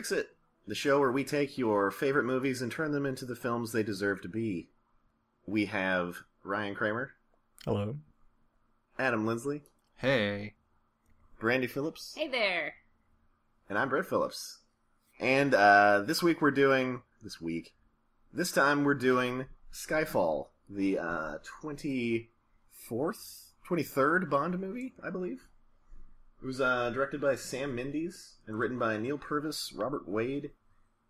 Welcome to Fix It, the show where we take your favorite movies and turn them into the films they deserve to be. We have Ryan Kramer, Hello. Adam Lindsley, Hey. Brandy Phillips, Hey there. and I'm Brett Phillips. And uh, this week we're doing this week. This time we're doing Skyfall, the uh, 24th, 23rd Bond movie, I believe. It was uh, directed by Sam Mendes and written by Neil Purvis, Robert Wade,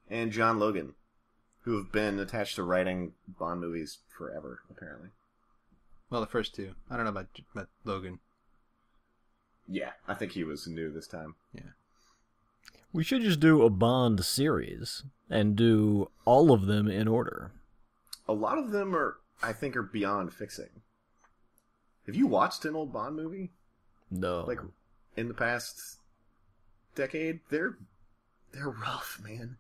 and John Logan, who have been attached to writing Bond movies forever, apparently. Well, the first two. I don't know about, about Logan. Yeah, I think he was new this time. Yeah. We should just do a Bond series and do all of them in order. A lot of them are, I think, are beyond fixing. Have you watched an old Bond movie? No. like in the past decade they're they're rough man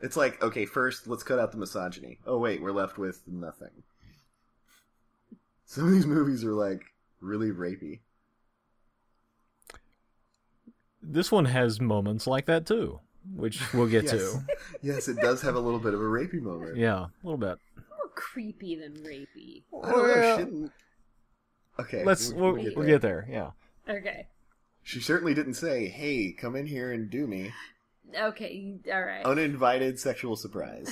it's like okay first let's cut out the misogyny oh wait we're left with nothing some of these movies are like really rapey this one has moments like that too, which we'll get yes. to. yes it does have a little bit of a rapey moment Yeah, a little bit. More creepy than rapey. I know, Well, shouldn't- okay Let's we'll, we'll, we'll we'll there. get there. Yeah. Okay. She certainly didn't say hey come in here and do me Okay, alright. uninvited sexual surprise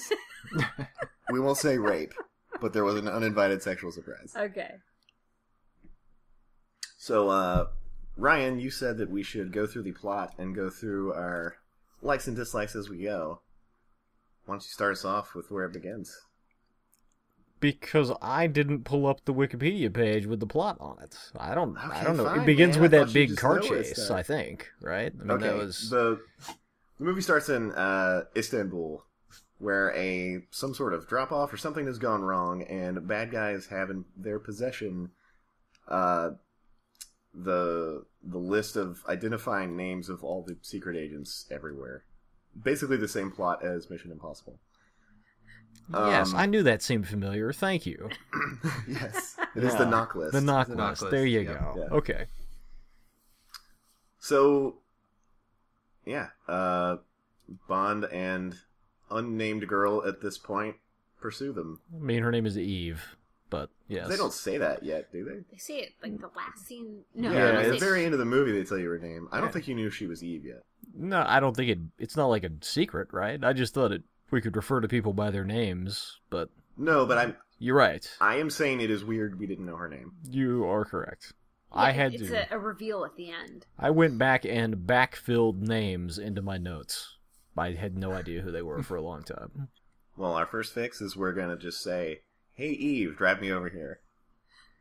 we won't say rape but there was an uninvited sexual surprise Okay. So, uh, Ryan, you said that we should go through the plot and go through our likes and dislikes as we go. Why don't you start us off with where it begins? Because I didn't pull up the Wikipedia page with the plot on it. I don't. I don't know. fine, it begins man. with that big car chase. that. I think. Right. I mean, okay, that was. the the movie starts in uh, Istanbul, where a some sort of drop off or something has gone wrong, and bad guys have in their possession uh, the the list of identifying names of all the secret agents everywhere. Basically, the same plot as Mission Impossible. Yes, um, I knew that seemed familiar. Thank you. yes, it is the Yeah. knock list. The knock The knock list. list, There you yeah. go. Yeah. Okay. So, yeah, uh, Bond and unnamed girl at this point pursue them. I mean, her name is Eve, but yes. They don't say that yet, do they? They say it like the last scene. No, yeah, at the very end of the movie, they tell you her name. I don't Yeah. think you knew she was Eve yet. No, I don't think it. It's not like a secret, right? I just thought it. We could refer to people by their names, but No, but I'm you're right. I am saying it is weird we didn't know her name. You are correct. Yeah, I had it's to. a, a reveal at the end. I went back and backfilled names into my notes. I had no idea who they were for a long time. Well, our first fix is we're gonna just say, "Hey Eve, drive me over here,"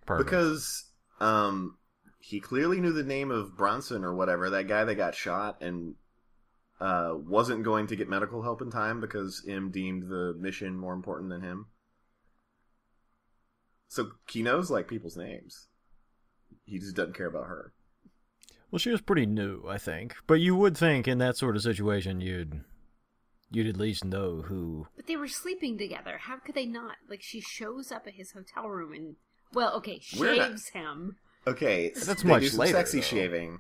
Perfect. because um, he clearly knew the name of Bronson or whatever that guy that got shot and uh, wasn't going to get medical help in time because M deemed the mission more important than him. So he knows like people's names. He just doesn't care about her. well, she was pretty new, I think. But you would think in that sort of situation, you'd you'd at least know who. But they were sleeping together. How could they not? Like, she shows up at his hotel room and, well, okay, We're not- shaves him. Okay, That's they much do some later, sexy though. shaving,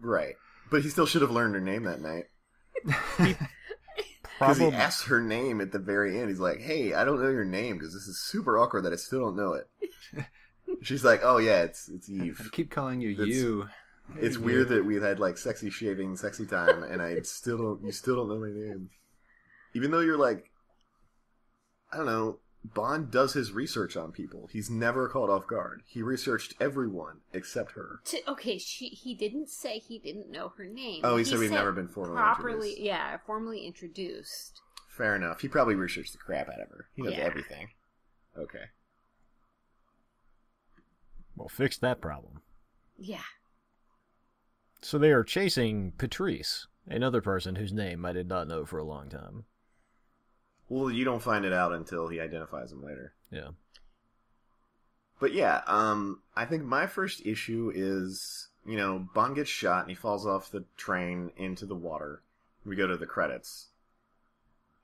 right? But he still should have learned her name that night. Because he Probably. asks her name at the very end. He's like, "Hey, I don't know your name because this is super awkward that I still don't know it." She's like, "Oh yeah, it's it's Eve." I Eve." keep calling you you. It's weird that we've had like sexy shaving, sexy time, and I still don't. You still don't know my name, even though you're like, I don't know. Bond does his research on people. He's never caught off guard. He researched everyone except her. To, okay, she he didn't say he didn't know her name. Oh, he said we've never been formally properly. introduced. Yeah, formally introduced. Fair enough. He probably researched the crap out of her. He knows Yeah. everything. Okay. Well, fix that problem. Yeah. So they are chasing Patrice, another person whose name I did not know for a long time. Well, you don't find it out until he identifies him later. Yeah. But yeah, um, I think my first issue is, you know, Bond gets shot and he falls off the train into the water. We go to the credits.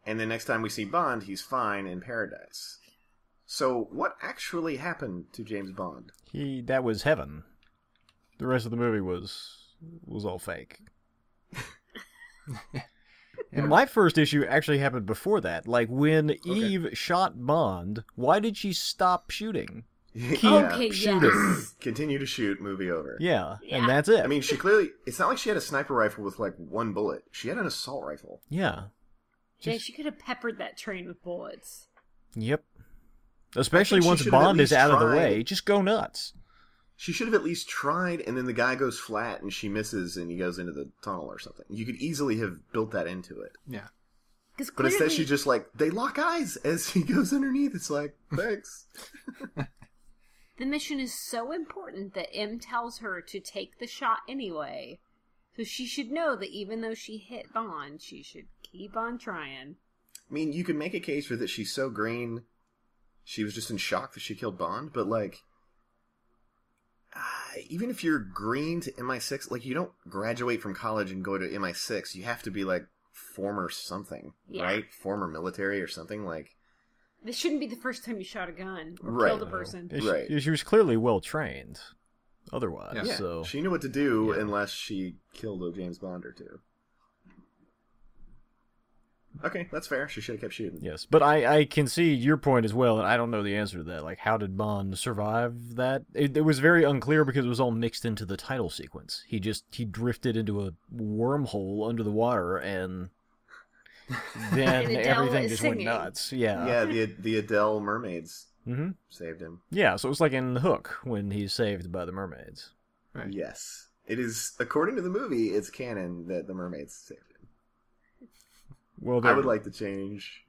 And the next time we see Bond, he's fine in paradise. So, what actually happened to James Bond? He that was heaven. The rest of the movie was was all fake. Yeah. My first issue actually happened before that. Like when Eve shot Bond, why did she stop shooting? Yeah. Okay, shoot yes. Continue to shoot. Movie over. Yeah, Yeah. and that's it. I mean, she clearly. It's not like she had a sniper rifle with like one bullet. She had an assault rifle. yeah, Yeah, she could have peppered that train with bullets. yep. Especially once should have at Bond is least out of the way, just go nuts. She should have at least tried, and then the guy goes flat, and she misses, and he goes into the tunnel or something. You could easily have built that into it, Yeah. Because but instead she just like they lock eyes as he goes underneath. It's like thanks. the mission is so important that M tells her to take the shot anyway. So she should know that even though she hit Bond, she should keep on trying. I mean, you could make a case for that. She's so green, she was just in shock that she killed Bond. But like, uh, even if you're green to MI6, like you don't graduate from college and go to MI6. You have to be like former something, Yeah. right? Former military or something like. This shouldn't be the first time you shot a gun or Right. killed a person. She, Right. she was clearly well trained. Otherwise, Yeah. Yeah, so she knew what to do Yeah. unless she killed a James Bond or two. Okay, that's fair. She should have kept shooting. yes. But I I can see your point as well, and I don't know the answer to that. Like, how did Bond survive that? It, it was very unclear because it was all mixed into the title sequence. He just he drifted into a wormhole under the water, and then And everything just singing. went nuts. Yeah. Yeah, the the Adele mermaids hmm saved him. Yeah. So it was like in the Hook when he's saved by the mermaids. Right. Yes, it is. According to the movie, it's canon that the mermaids saved him. Well, I would like to change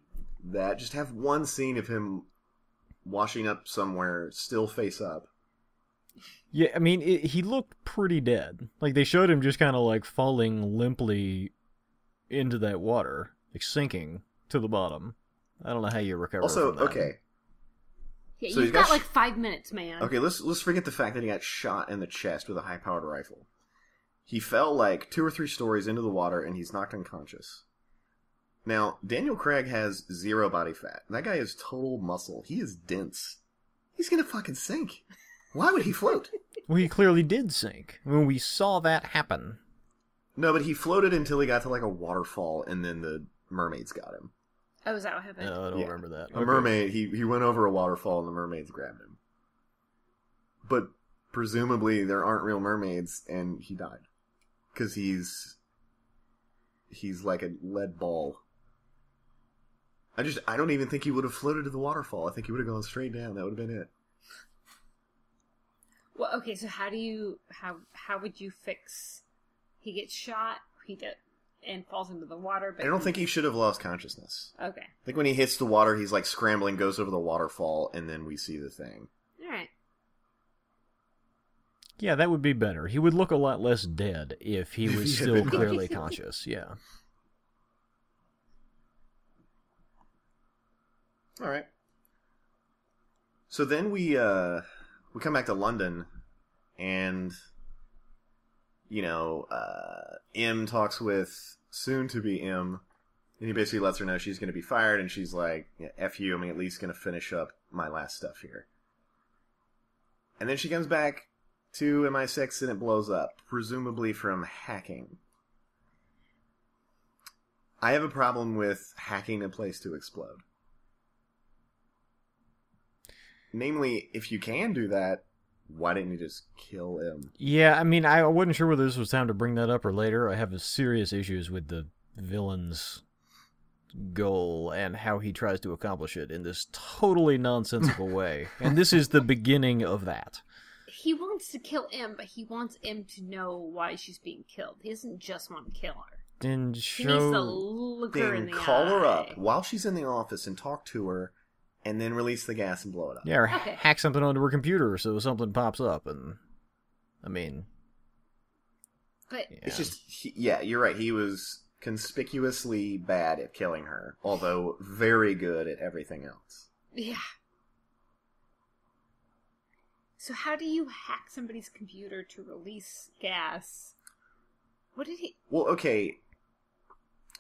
that. Just have one scene of him washing up somewhere, still face up. Yeah, I mean, it, he looked pretty dead. Like they showed him just kind of like falling limply into that water, like sinking to the bottom. I don't know how you recover. Also, from that. okay, Yeah, So you've got, got sh- like five minutes, man. okay. Let's let's forget the fact that he got shot in the chest with a high-powered rifle. He fell like two or three stories into the water, and he's knocked unconscious. Now, Daniel Craig has zero body fat. That guy is total muscle. He is dense. He's gonna fucking sink. Why would he float? Well, he clearly did sink. I mean, we saw that happen. no, but he floated until he got to like a waterfall, and then the mermaids got him. Oh, is that what happened? Uh, I don't Yeah. remember that. A Okay. mermaid. He he went over a waterfall, and the mermaids grabbed him. But presumably, there aren't real mermaids, and he died because he's he's like a lead ball. I just I don't even think he would have floated to the waterfall. I think he would have gone straight down. That would have been it. Well, okay. So how do you how how would you fix? He gets shot. He get and falls into the water. But I don't think he should have lost consciousness. Okay. I think when he hits the water, he's like scrambling, goes over the waterfall, and then we see the thing. All right. Yeah, that would be better. He would look a lot less dead if he was still clearly conscious. Yeah. All right. So then we uh we come back to London and you know, uh M talks with soon to be M and he basically lets her know she's going to be fired and she's like, yeah, F you, I'm at least going to finish up my last stuff here. And then she comes back to MI6 and it blows up, presumably from hacking. I have a problem with hacking a place to explode. Namely, if you can do that, why didn't you just kill him? Yeah, I mean, I wasn't sure whether this was time to bring that up or later. I have serious issues with the villain's goal and how he tries to accomplish it in this totally nonsensical way. And this is the beginning of that. He wants to kill M, but he wants M to know why she's being killed. He doesn't just want to kill her. And He needs to show look her in Then the call her up while she's in the office and talk to her, and then release the gas and blow it up. yeah, or Okay. hack something onto her computer so something pops up and I mean, But yeah. It's just, he, yeah, you're right. He was conspicuously bad at killing her, although very good at everything else. yeah. So how do you hack somebody's computer to release gas? What did he? Well, okay.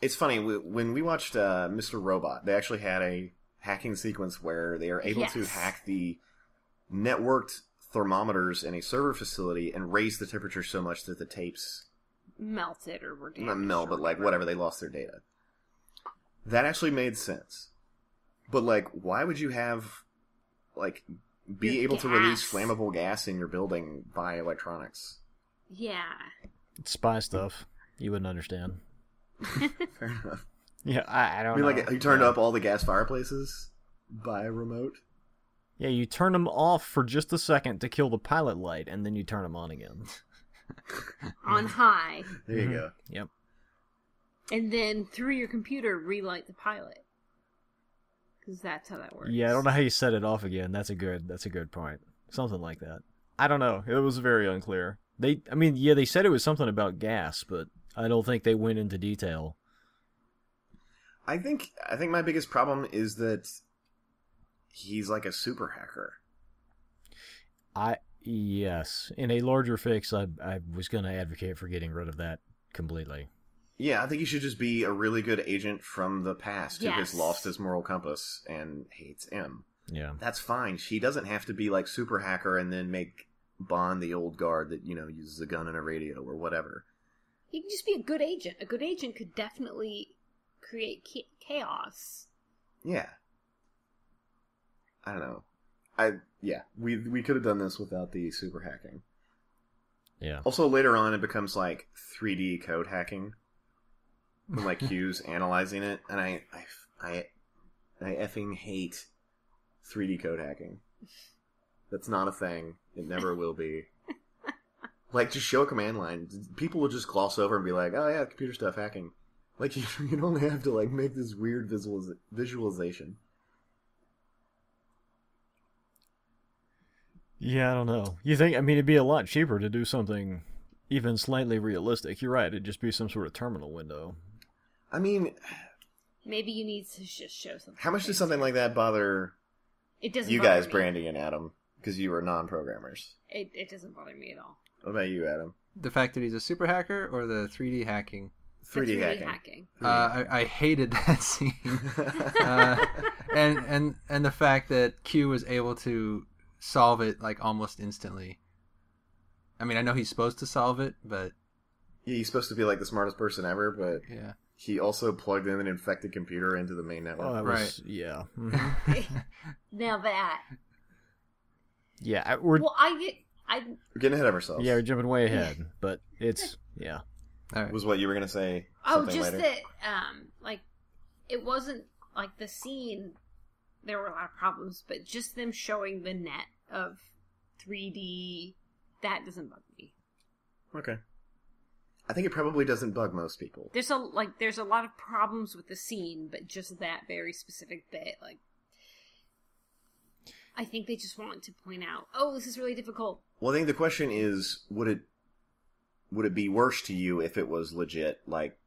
It's funny when we watched uh, Mr. Robot. They actually had a hacking sequence where they are able to hack the networked thermometers in a server facility and raise the temperature so much that the tapes melted or were damaged. not melt, but like whatever. whatever they lost their data. That actually made sense. But like, why would you have like be Your able to release flammable gas in your building by electronics? Yeah. It's spy stuff. You wouldn't understand. Fair enough. Yeah, I, I I don't mean, know. like, you turned Yeah. up all the gas fireplaces by remote. Yeah, you turn them off for just a second to kill the pilot light, and then you turn them on again. On high. There you Mhm. go. Yep. And then through your computer, relight the pilot. Because that's how that works. Yeah, I don't know how you set it off again. That's a good. That's a good point. Something like that. I don't know. It was very unclear. They, I mean, yeah, they said it was something about gas, but I don't think they went into detail. I think I think my biggest problem is that he's like a super hacker. I yes, in a larger fix, I I was going to advocate for getting rid of that completely. Yeah, I think he should just be a really good agent from the past who has lost his moral compass and hates M. Yeah. That's fine. She doesn't have to be like super hacker and then make Bond the old guard that you know uses a gun and a radio or whatever. He can just be a good agent. A good agent could definitely create chaos. Yeah. I don't know. I yeah, we we could have done this without the super hacking. Yeah. Also, later on, it becomes like 3D code hacking. When like Q's analyzing it, and I, I, I, I effing hate 3D code hacking. That's not a thing. It never will be. Like, just show a command line. People will just gloss over and be like, "Oh yeah, computer stuff hacking." Like, you, you don't have to like make this weird visualiz- visualization. Yeah, I don't know. You think? I mean, it'd be a lot cheaper to do something even slightly realistic. You're right. It'd just be some sort of terminal window. I mean, Maybe you need to just show something. how much does something like that bother It doesn't. you bother guys, me. Brandy and Adam? Because you were non-programmers. It, it doesn't bother me at all. What about you, Adam? The fact that he's a super hacker or the 3D hacking? The 3D, 3D hacking. Uh, I, I hated that scene, uh, and and and the fact that Q was able to solve it like almost instantly. I mean, I know he's supposed to solve it, but Yeah, he's supposed to be like the smartest person ever, but yeah. he also plugged in an infected computer into the main network. Oh, that was yeah, Mhm. Now that. yeah. I- We're Well, I get. I We're getting ahead of ourselves. yeah, we're jumping way ahead, but it's yeah. All right. Was what you were gonna say? Oh, something just later? that, um, like, it wasn't like the scene. There were a lot of problems, but just them showing the net of 3D, that doesn't bug me. Okay. I think it probably doesn't bug most people. There's a like, there's a lot of problems with the scene, but just that very specific bit, like, I think they just want to point out, oh, this is really difficult. Well, I think the question is, would it would it be worse to you if it was legit, like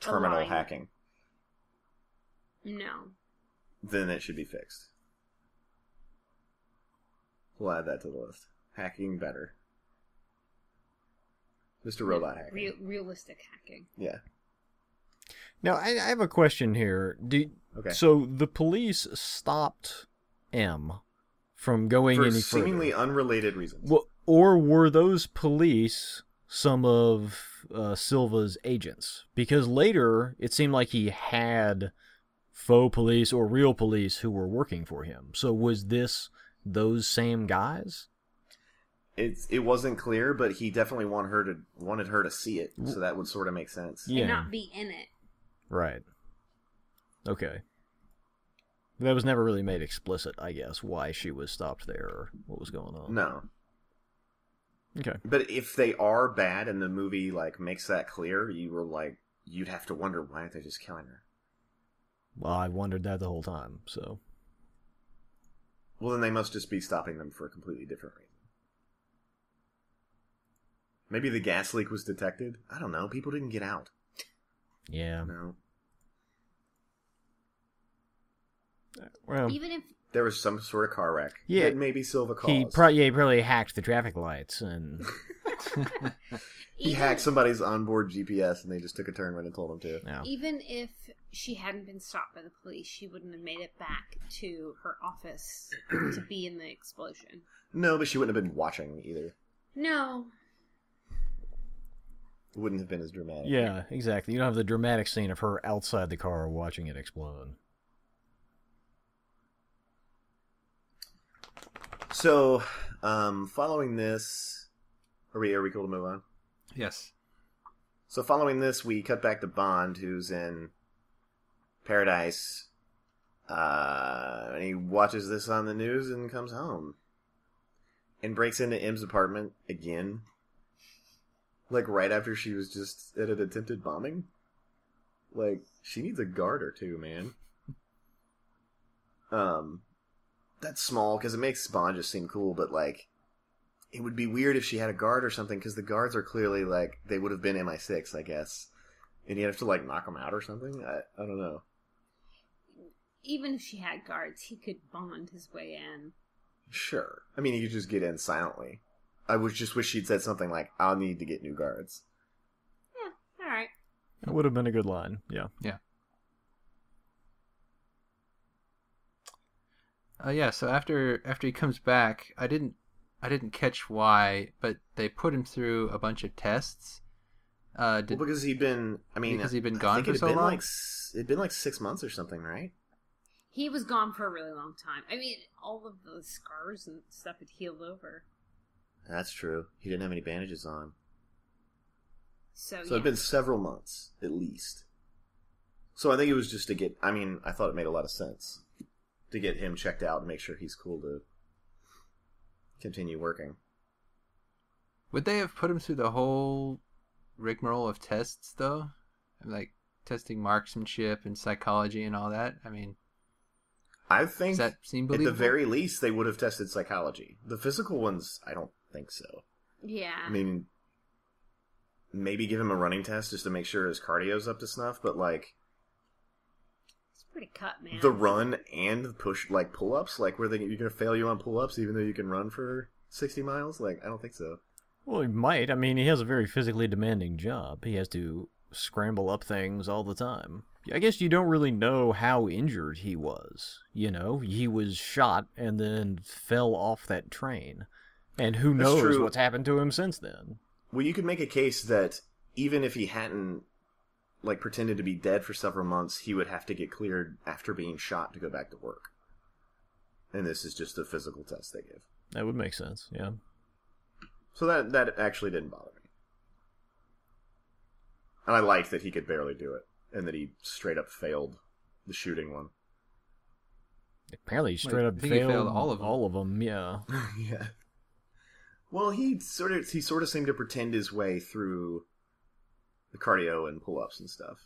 terminal hacking? No, Then it should be fixed. We'll add that to the list. Hacking better. Mr. Robot hacking. real, realistic hacking. Yeah. Now I, I have a question here. Do Okay. so the police stopped M from going For any seemingly further. unrelated reasons. Well, or were those police some of uh, Silva's agents? Because later it seemed like he had faux police or real police who were working for him. So was this those same guys? It's it wasn't clear, but he definitely wanted her to wanted her to see it, so that would sort of make sense. Yeah. And not be in it. Right. Okay. That was never really made explicit, I guess, why she was stopped there or what was going on. No, Okay. but if they are bad and the movie like makes that clear, you were like you'd have to wonder why aren't they just killing her? Well, I wondered that the whole time, so. Well, then they must just be stopping them for a completely different reason. Maybe the gas leak was detected. I don't know. People didn't get out. Yeah. No, Well, Even if there was some sort of car wreck. Yeah. that maybe Silva caused. he, pro- yeah, he probably hacked the traffic lights and. He even- hacked somebody's onboard GPS, and they just took a turn when it told him to. Yeah. Even if she hadn't been stopped by the police, she wouldn't have made it back to her office to be in the explosion. No, but she wouldn't have been watching either. No. It wouldn't have been as dramatic. Yeah, exactly. You don't have the dramatic scene of her outside the car watching it explode. So, um, following this, are we are we cool to move on? Yes. So, following this, we cut back to Bond, who's in paradise, uh, and he watches this on the news and comes home, and breaks into M's apartment again, like right after she was just at an attempted bombing. Like she needs a guard or two, man. Um, that's small because it makes Bond just seem cool, but like, it would be weird if she had a guard or something because the guards are clearly like they would have been MI6, I guess, and you have to like knock them out or something. I I don't know. Even if she had guards, he could bond his way in. Sure, I mean he could just get in silently. I would just wish she'd said something like, "I'll need to get new guards." Yeah, all right. That would have been a good line. Yeah. Yeah. Uh, yeah. So after after he comes back, I didn't I didn't catch why, but they put him through a bunch of tests. Uh, did, well, because he'd been, I mean, Because he'd been I gone think for it had so been long? Like, it'd been like six months or something, right? He was gone for a really long time. I mean, all of the scars and stuff had healed over. That's true. He didn't have any bandages on, So, so yeah. it'd been several months at least. So I think it was just to get. I mean, I thought it made a lot of sense to get him checked out and make sure he's cool to continue working. would they have put him through the whole rigmarole of tests though? Like testing marksmanship and psychology and all that. I mean, I think does that seem at believable? the very least they would have tested psychology. The physical ones, I don't think so. yeah. I mean, maybe give him a running test just to make sure his cardio's up to snuff, but like it's pretty cut, man. the run and the push, like pull ups, like where they you're gonna fail you on pull ups even though you can run for sixty miles. Like I don't think so. Well, he might. I mean, he has a very physically demanding job. He has to scramble up things all the time. I guess you don't really know how injured he was. You know, he was shot and then fell off that train. And who That's knows true. what's happened to him since then. Well, you could make a case that even if he hadn't like pretended to be dead for several months, he would have to get cleared after being shot to go back to work. And this is just a physical test they give. That would make sense, yeah. So that that actually didn't bother me. And I liked that he could barely do it, and that he straight up failed the shooting one. Apparently, he straight I up think he failed, failed all of them. All of them, yeah. yeah. Well, he sort of he sort of seemed to pretend his way through the cardio and pull ups and stuff.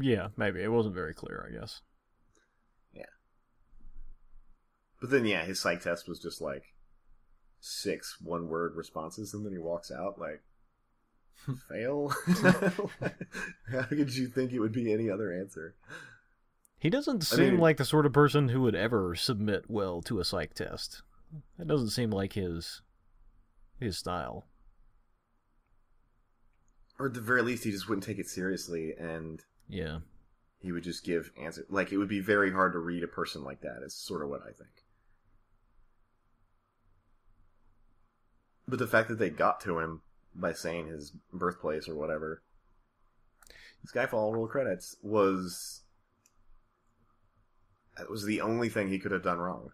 Yeah, maybe. It wasn't very clear, I guess. Yeah. But then, yeah, his psych test was just like six one word responses, and then he walks out like, fail? How could you think it would be any other answer? He doesn't I seem mean- like the sort of person who would ever submit well to a psych test. That doesn't seem like his his style. Or at the very least, he just wouldn't take it seriously, and Yeah. he would just give answer. Like, it would be very hard to read a person like that, is sort of what I think. But the fact that they got to him by saying his birthplace or whatever, Skyfall roll credits was that was the only thing he could have done wrong.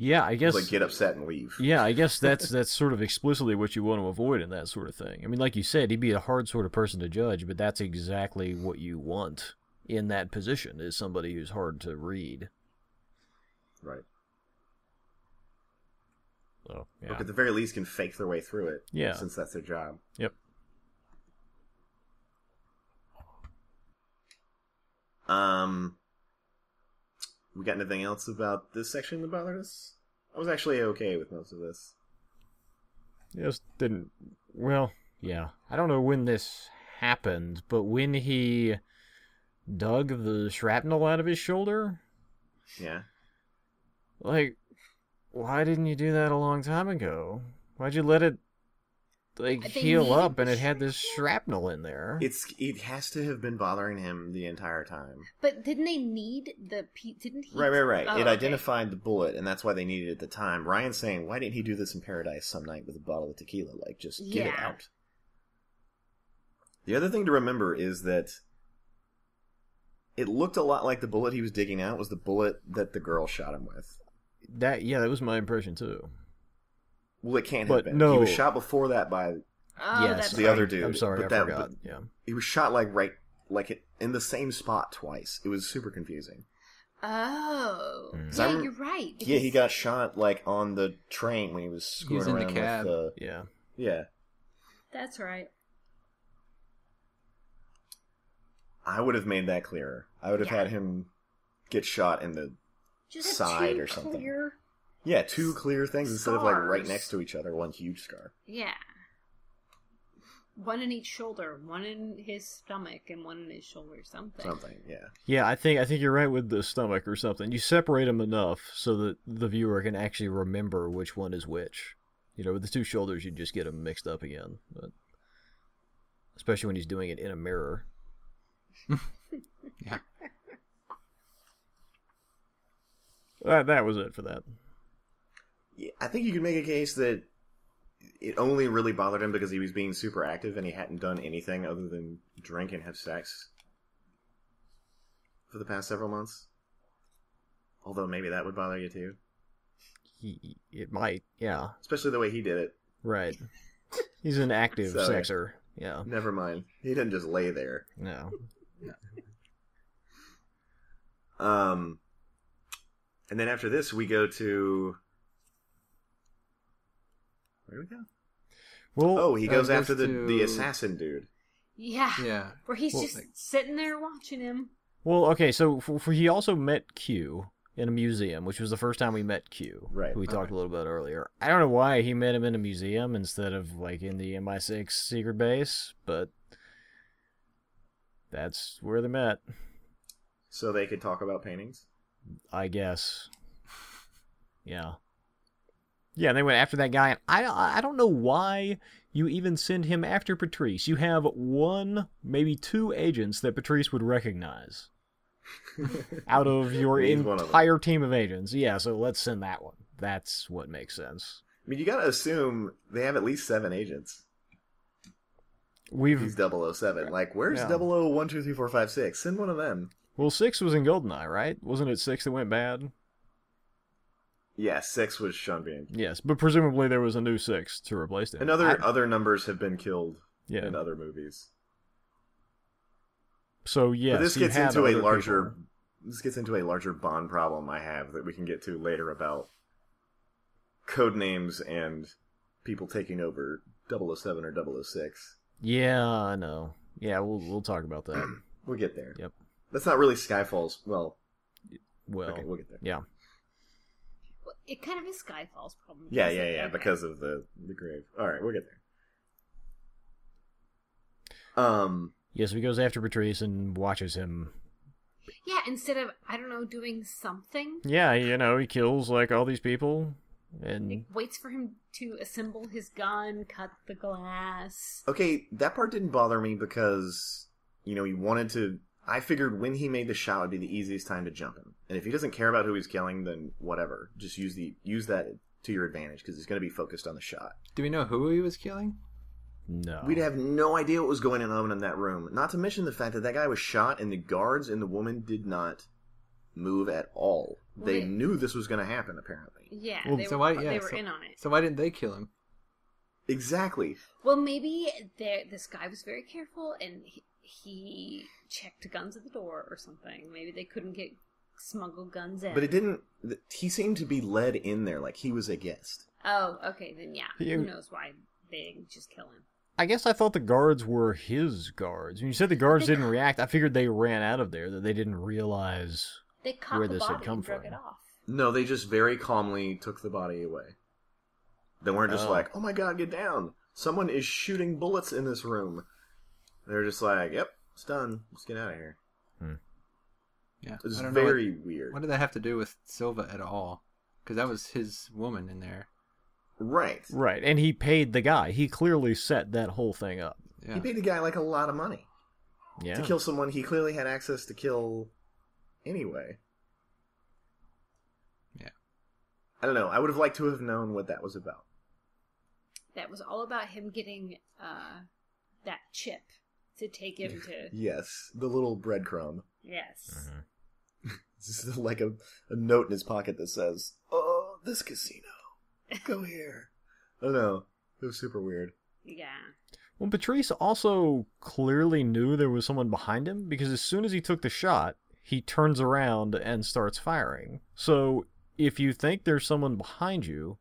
Yeah, I guess like get upset and leave. Yeah, I guess that's that's sort of explicitly what you want to avoid in that sort of thing. I mean, like you said, he'd be a hard sort of person to judge, but that's exactly what you want in that position is somebody who's hard to read. Right. So, yeah. at the very least can fake their way through it. Yeah. Since that's their job. Yep. Um, we got anything else about this section that bothered us? I was actually okay with most of this. Just didn't. Well, yeah. I don't know when this happened, but when he dug the shrapnel out of his shoulder, Yeah. like, why didn't you do that a long time ago? Why'd you let it, like They heal needed up, and it had this shrapnel in there. It's it has to have been bothering him the entire time. But didn't they need the? pe- Didn't he? Right, right, right. Oh, it okay. identified the bullet, and that's why they needed it at the time. Ryan's saying, why didn't he do this in Paradise some night with a bottle of tequila? Like, just get it out. The other thing to remember is that it looked a lot like the bullet he was digging out was the bullet that the girl shot him with. That yeah, that was my impression too. Well, it can't But have been. no. He was shot before that by Oh, yes, the right. other dude. I'm sorry, but I that- forgot. but- Yeah, he was shot like right, like it, in the same spot twice. It was super confusing. Oh, Mm. So yeah, rem- you're right. Yeah, he got shot like on the train when he was screwing in the around cab. with the yeah. yeah. That's right. I would have made that clearer. I would have Yeah. had him get shot in the Just Side two or something. Clear... yeah two clear things instead of like right next to each other, one huge scar. Yeah. One in each shoulder, one in his stomach, and one in his shoulder. Something. Something, yeah. Yeah, I think I think you're right with the stomach or something. You separate them enough so that the viewer can actually remember which one is which. You know, with the two shoulders, you just get them mixed up again. But especially when he's doing it in a mirror. Yeah. That that was it for that. Yeah, I think you could make a case that it only really bothered him because he was being super active and he hadn't done anything other than drink and have sex for the past several months. Although maybe that would bother you too, He, it might, yeah, especially the way he did it. right. He's an active So- sexer. Yeah, Never mind, he didn't just lay there. no. Um, and then after this, we go to where do we go? Well, Oh, he goes goes after the to- the assassin dude. Yeah. Yeah. Where he's Well, just like- sitting there watching him. Well, okay, so for, for he also met Q in a museum, which was the first time we met Q. Right. who we talked Okay. a little bit earlier. I don't know why he met him in a museum instead of like in the MI6 secret base, but that's where they met, So they could talk about paintings. I guess. Yeah. Yeah, and they went after that guy. And I I don't know why you even send him after Patrice. You have one, maybe two agents that Patrice would recognize out of your He's one of entire team of agents. Yeah, so let's send that one. That's what makes sense. I mean, you gotta assume they have at least seven agents. We've He's 007. Like, where's Yeah. 001, 2, 3, 4, 5, 6? Send one of them. well, six was in Goldeneye, right? Wasn't it six that went bad? Yeah, six was Sean Bean. Yes, but presumably there was a new six to replace him. And other I- other numbers have been killed yeah. in other movies. So yes, but this gets into a larger people. this gets into a larger bond problem I have that we can get to later about code names and people taking over 007 or 006. Yeah, I know. Yeah, we'll we'll talk about that. We'll get there. Yep. That's not really Skyfall's. Well, Well, okay, we'll get there. yeah. Well, It kind of is Skyfall's problem. Yeah, yeah, yeah, okay. because of the the grave. All right, we'll get there. Um, Yes, he goes after Patrice and watches him. Yeah, instead of I don't know doing something, Yeah, you know, he kills like all these people, and like, waits for him to assemble his gun, cut the glass. okay, that part didn't bother me because you know he wanted to. I figured when he made the shot would be the easiest time to jump him, and if he doesn't care about who he's killing, then whatever. Just use the use that to your advantage because he's going to be focused on the shot. Do we know who he was killing? no, We'd have no idea what was going on in that room. Not to mention the fact that that guy was shot, and the guards and the woman did not move at all. They Right. knew this was going to happen. Apparently, Yeah, Well, they so were why- they were so- in on it. So why didn't they kill him? exactly. Well, maybe this guy was very careful and he, he checked guns at the door or something. Maybe they couldn't get smuggled guns in. But it didn't. th- He seemed to be led in there like he was a guest. Oh, okay, then yeah. You- Who knows why they just kill him? I guess I thought the guards were his guards. When you said the guards They- didn't react, I figured they ran out of there. That they didn't realize. They caught Where the this had body come and drug from. it off. No, they just very calmly took the body away. They weren't just Oh. like, "Oh my god, get down! Someone is shooting bullets in this room." They're just like, "Yep, it's done. Let's get out of here." Yeah, it's was know. very What, weird. what did that have to do with Silva at all? Because that was his woman in there. Right. Right, and he paid the guy. He clearly set that whole thing up. Yeah. He paid the guy like a lot of money Yeah. to kill someone he clearly had access to kill anyway. Yeah. I don't know. I would have liked to have known what that was about. That was all about him getting uh, that chip to take him to. Yes, the little breadcrumb. Yes. Mhm. It's just like a, a note in his pocket that says, "Oh, this casino, go here." I don't know. It was super weird. Yeah. Well, Patrice also clearly knew there was someone behind him because as soon as he took the shot, he turns around and starts firing. So if you think there's someone behind you,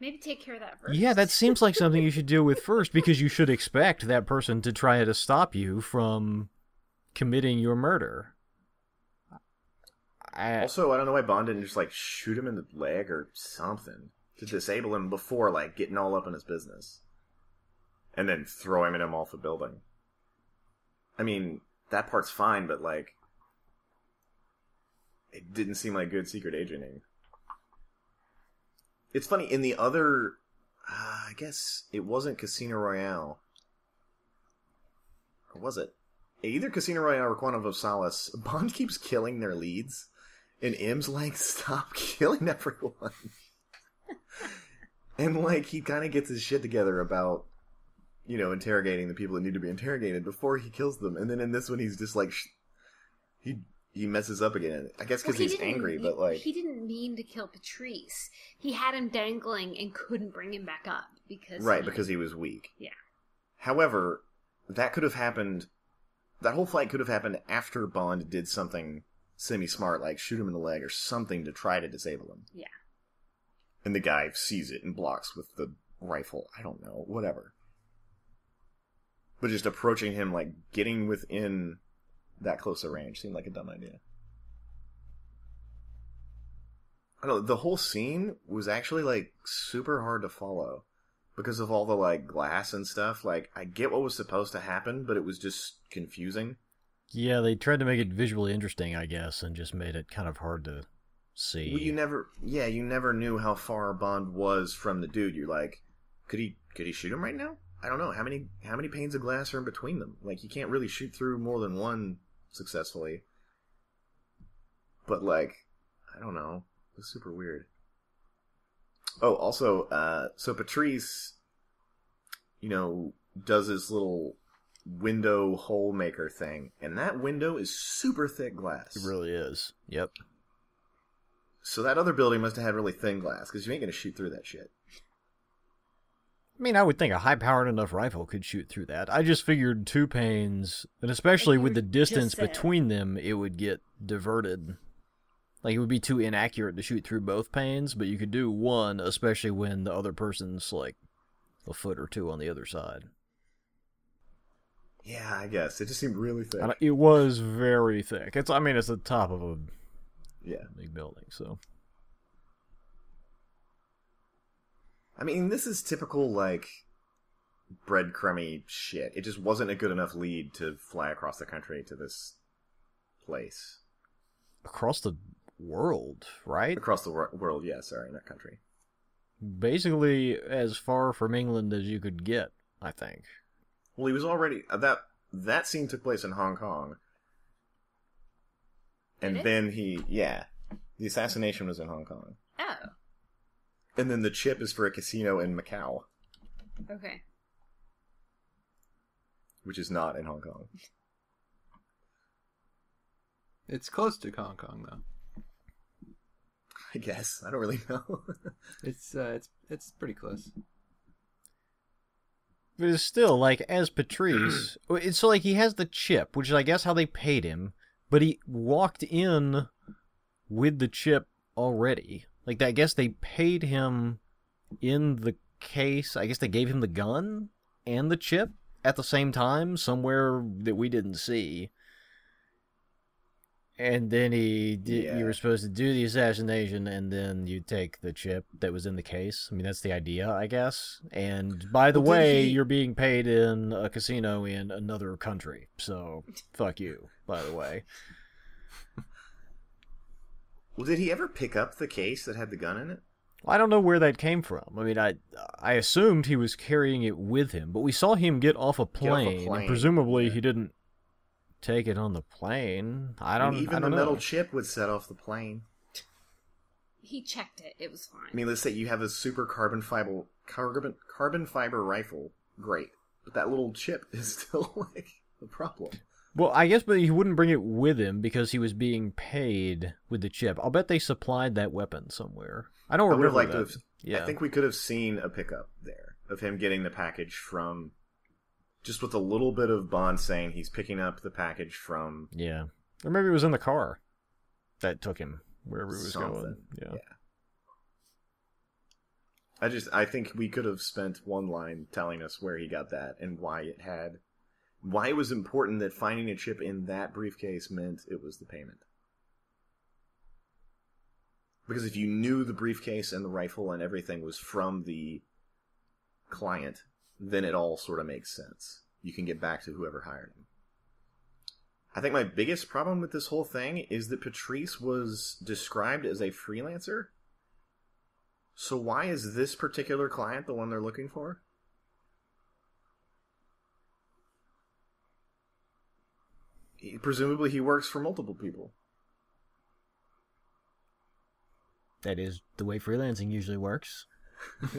Maybe take care of that first. yeah, that seems like something you should deal with first because you should expect that person to try to stop you from committing your murder. I, Also, I don't know why Bond didn't just like shoot him in the leg or something to disable him before like getting all up in his business, and then throwing him off a building. I mean, that part's fine, but like, it didn't seem like good secret agenting. It's funny in the other, uh, I guess it wasn't Casino Royale, or was it? Either Casino Royale or Quantum of Solace. Bond keeps killing their leads. And M's like, stop killing everyone. and like, he kind of gets his shit together about, you know, interrogating the people that need to be interrogated before he kills them. And then in this one, he's just like, sh- he he messes up again. I guess because Well, he he's angry, but like, he didn't mean to kill Patrice. He had him dangling and couldn't bring him back up because right because he was weak. Yeah. However, that could have happened. That whole fight could have happened after Bond did something semi-smart, like shoot him in the leg or something to try to disable him. Yeah. and the guy sees it and blocks with the rifle. I don't know, whatever. But just approaching him, like getting within that close a range, seemed like a dumb idea. I don't know. The whole scene was actually like super hard to follow because of all the like glass and stuff. Like, I get what was supposed to happen, but it was just confusing. yeah, they tried to make it visually interesting, I guess, and just made it kind of hard to see. Well, you never, yeah, you never knew how far Bond was from the dude. You're like, could he, could he shoot him right now? I don't know how many, how many panes of glass are in between them. Like, you can't really shoot through more than one successfully. But like, I don't know, it was super weird. Oh, also, uh, so Patrice, you know, does his little window hole maker thing, and that window is super thick glass. It really is. Yep. So that other building must have had really thin glass because you ain't gonna shoot through that shit. I mean, I would think a high-powered enough rifle could shoot through that. I just figured two panes, and especially Like with the distance between them, it would get diverted. Like it would be too inaccurate to shoot through both panes, but you could do one, especially when the other person's like a foot or two on the other side. Yeah, I guess it just seemed really thick. It was very thick. It's, I mean, it's the top of a Yeah, big building, so I mean this is typical like breadcrumby shit. It just wasn't a good enough lead to fly across the country to this place across the world, right? across the wor- world. Yeah, sorry, not country. Basically, as far from England as you could get, I think. Well, he was already uh, that that scene took place in Hong Kong, and then he yeah, the assassination was in Hong Kong, Oh, and then the chip is for a casino in Macau, okay. which is not in Hong Kong. It's close to Hong Kong though. I guess I don't really know. It's uh, it's it's pretty close. But it's still like as Patrice. it's so like he has the chip, which is I guess how they paid him. But he walked in with the chip already. Like I guess they paid him in the case. I guess they gave him the gun and the chip at the same time somewhere that we didn't see. And then he did, Yeah. you were supposed to do the assassination, and then you take the chip that was in the case. I mean, that's the idea, I guess. And by the Well, way, he- you're being paid in a casino in another country, so fuck you. By the way, well, did he ever pick up the case that had the gun in it? I don't know where that came from. I mean, I I assumed he was carrying it with him, but we saw him get off a off a plane, plane, and presumably yeah. he didn't take it on the plane. I I don't. mean, even I don't the know. metal chip would set off the plane. He checked it. It was fine. I mean, let's say you have a super carbon fiber carbon carbon fiber rifle, great, but that little chip is still like a problem. Well, I guess, but he wouldn't bring it with him because he was being paid with the chip. I'll bet they supplied that weapon somewhere. I don't I remember liked to that. have. Yeah, I think we could have seen a pickup there of him getting the package from, just with a little bit of Bond saying he's picking up the package from. yeah, or maybe it was in the car that took him wherever he was going. Yeah. Yeah. I just I think we could have spent one line telling us where he got that and why it had why it was important that finding a chip in that briefcase meant it was the payment. Because if you knew the briefcase and the rifle and everything was from the client, then it all sort of makes sense. You can get back to whoever hired him. I think my biggest problem with this whole thing is that Patrice was described as a freelancer. So why is this particular client the one they're looking for? He- Presumably he works for multiple people. That is the way freelancing usually works.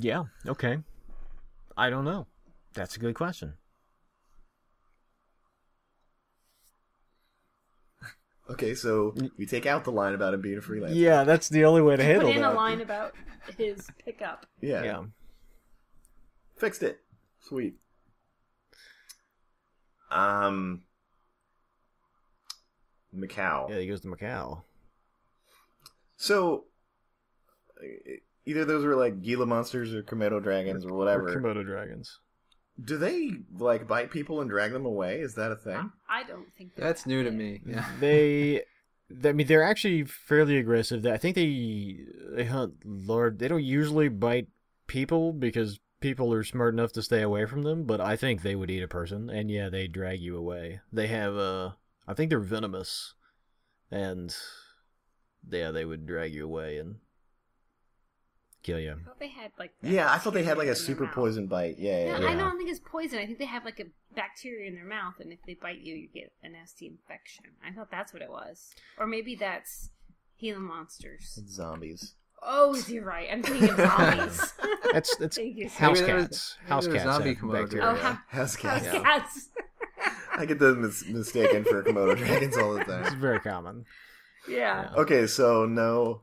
Yeah. Okay. I don't know. That's a good question. okay, so we take out the line about him being a freelancer. Yeah, that's the only way to handle it. Put handle in that. a line about his pickup. Yeah. yeah. Fixed it. Sweet. Um Macau. Yeah, he goes to Macau. So either those were like Gila monsters or Komodo dragons or whatever. Or Komodo dragons. Do they like bite people and drag them away? Is that a thing? I don't think that That's new to me. Yeah. They, I mean, they're actually fairly aggressive. I think they they hunt Lord. They don't usually bite people because people are smart enough to stay away from them. But I think they would eat a person, and yeah, they drag you away. They have uh, I think they're venomous, and yeah, they would drag you away and kill you. I thought they had like Yeah, I thought they had like a super mouth. poison bite. Yeah, yeah, No, yeah. I don't think it's poison. I think they have like a bacteria in their mouth, and if they bite you, you get a nasty infection. I thought that's what it was, or maybe that's Gila monsters. It's zombies. Oh, you're right. I'm thinking zombies. That's that's Thank you, house Maybe there was- cats. maybe House there cats zombie have Komodo bacteria. Oh, ha- House house cats. cats. I get them mis- mistaken for Komodo dragons all the time. It's very common. yeah. Okay, so no,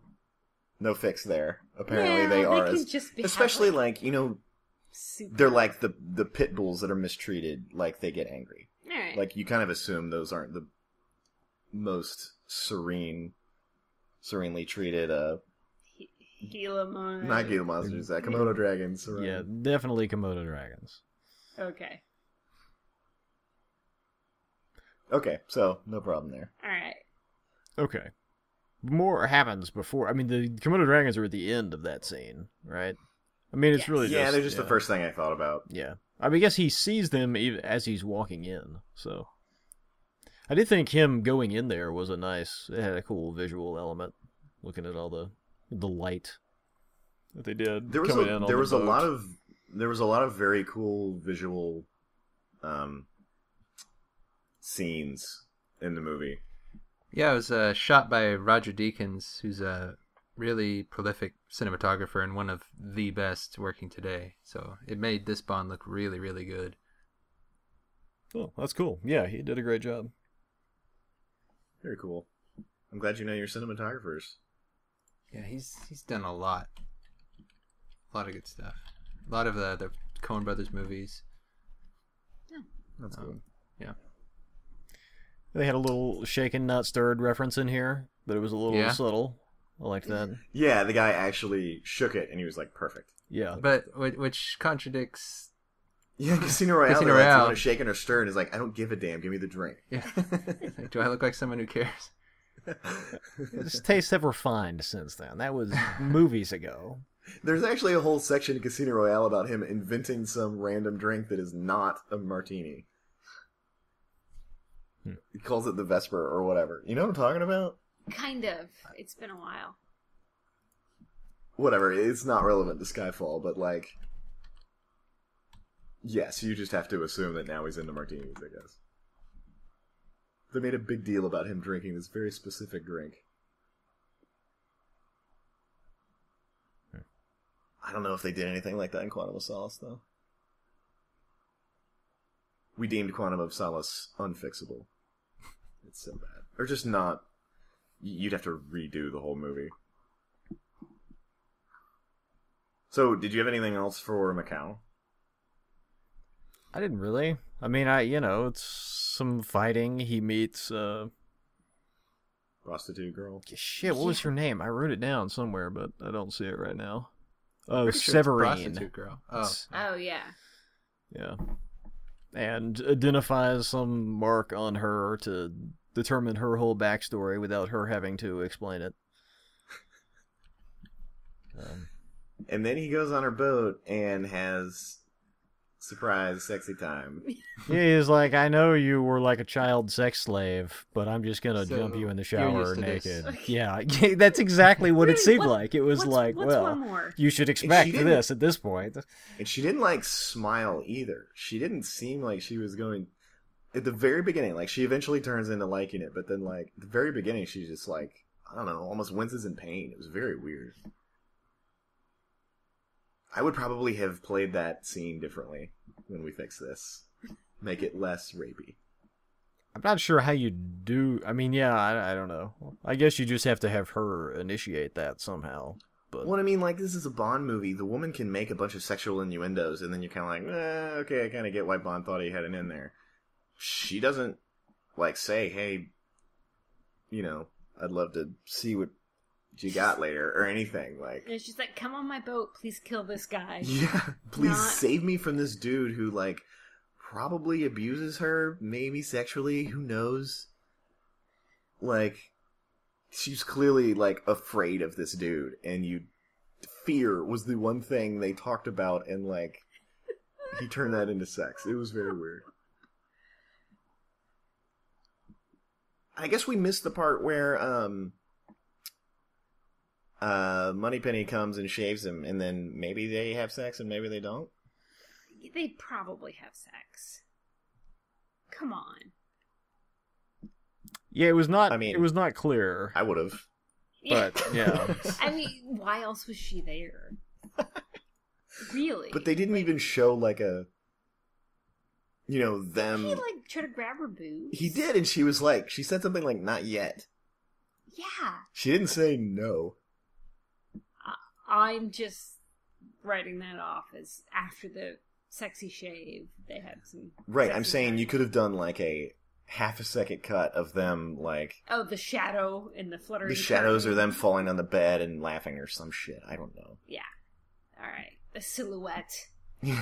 no fix there. Apparently Yeah, they they are, can as- just be- especially like- like you know Super. they're like the the pit bulls that are mistreated. Like they get angry. All right. Like you kind of assume those aren't the most serene, serenely treated. Uh, He- Gila mon- not Gila monsters, uh, Komodo dragons. Right? Yeah, definitely Komodo dragons. Okay. Okay, so no problem there. All right. Okay. More happens before. I mean, the Komodo dragons are at the end of that scene, right? I mean, it's Yes. really yeah, they're just yeah. the first thing I thought about. Yeah. I mean, I guess he sees them even as he's walking in. So, I did think him going in there was a nice. It had a cool visual element. Looking at all the the light that they did. There was coming a, in on there the was a lot of there was a lot of very cool visual um, scenes in the movie. Yeah, it was uh, shot by Roger Deakins, who's a really prolific cinematographer and one of the best working today. So it made this Bond look really, really good. Oh, that's cool. Yeah, he did a great job. Very cool. I'm glad you know your cinematographers. Yeah, he's he's done a lot, a lot of good stuff. A lot of the the Coen Brothers movies. Yeah, that's cool. Um, yeah, They had a little shaken, not stirred reference in here, but it was a little Yeah. subtle. I liked that. Yeah, the guy actually shook it, and he was like, "Perfect." Yeah. but which contradicts. Yeah, Casino Royale. Casino Casino Royale. Royale. Want to or stir, is like, "I don't give a damn. Give me the drink." Yeah, Like, do I look like someone who cares? His tastes have refined since then. That was movies ago. There's actually a whole section in Casino Royale about him inventing some random drink that is not a martini. Hmm. He calls it the Vesper or whatever. You know what I'm talking about? Kind of. It's been a while. whatever. It's not relevant to Skyfall, but like, yes, you just have to assume that now he's into martinis. I guess they made a big deal about him drinking this very specific drink. I don't know if they did anything like that in Quantum of Solace, though. We deemed Quantum of Solace unfixable. It's so bad. Or just not. You'd have to redo the whole movie. So, did you have anything else for Macau? I didn't really. I mean, I you know, it's some fighting. He meets uh Prostitute girl. shit. What was her name? I wrote it down somewhere, but I don't see it right now. Oh, Pretty sure Severine. prostitute girl. Oh, Oh yeah. Yeah. And identifies some mark on her to determine her whole backstory without her having to explain it. Um, And then he goes on her boat and has surprise sexy time. yeah, he's like, I know you were like a child sex slave, but I'm just gonna So, jump you in the shower to this. naked. Yeah, that's exactly what it seemed what- like. It was what's- like, what's well, you should expect this at this point. And she didn't like smile either. She didn't seem like she was going at the very beginning. Like she eventually turns into liking it, but then like at the very beginning, she's just like I don't know, almost winces in pain. It was very weird. I would probably have played that scene differently when we fix this, make it less rapey. I'm not sure how you do. I mean, yeah, I, I don't know. I guess you just have to have her initiate that somehow. But Well, I mean, like this is a Bond movie. The woman can make a bunch of sexual innuendos, and then you're kind of like, eh, okay, I kind of get why Bond thought he had it in there. She doesn't like say, "Hey, you know, I'd love to see what you got later" or anything. Like, And she's like, "Come on my boat, please kill this guy." yeah, please Not- save me from this dude who like probably abuses her, maybe sexually. Who knows? Like, she's clearly like afraid of this dude, and you fear was the one thing they talked about, and like he turned that into sex. It was very weird. I guess we missed the part where um uh Moneypenny comes and shaves him and then maybe they have sex and maybe they don't. They probably have sex. Come on. yeah, it was not. I mean- it was not clear. I would have. But yeah, I mean, why else was she there? really? But they didn't even show like a you know them He like tried to grab her boobs. He did and she was like she said something like not yet. Yeah. She didn't say no. I'm just writing that off as after the sexy shave, they had some. Right, I'm saying time. you could have done like a half a second cut of them like Oh, the shadow and the fluttering. the shadows curtain. are them falling on the bed and laughing or some shit. I don't know. Yeah. All right. The silhouette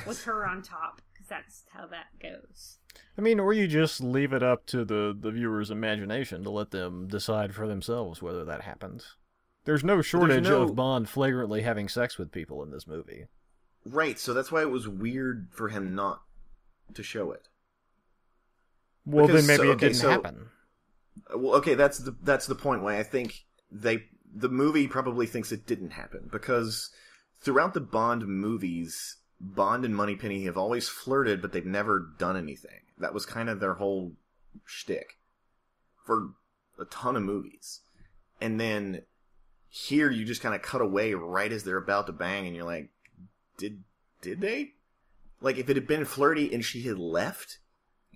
with her on top, because that's how that goes. I mean, or you just leave it up to the the viewer's imagination to let them decide for themselves whether that happens. There's no shortage no- of Bond flagrantly having sex with people in this movie. Right, so that's why it was weird for him not to show it. Well, Because, then maybe so- it didn't so- happen. Well, okay, that's the that's the point why I think they the movie probably thinks it didn't happen because throughout the Bond movies, Bond and Moneypenny have always flirted, but they've never done anything. That was kind of their whole shtick for a ton of movies, and then here you just kind of cut away right as they're about to bang, and you're like, did did they? Like if it had been flirty and she had left,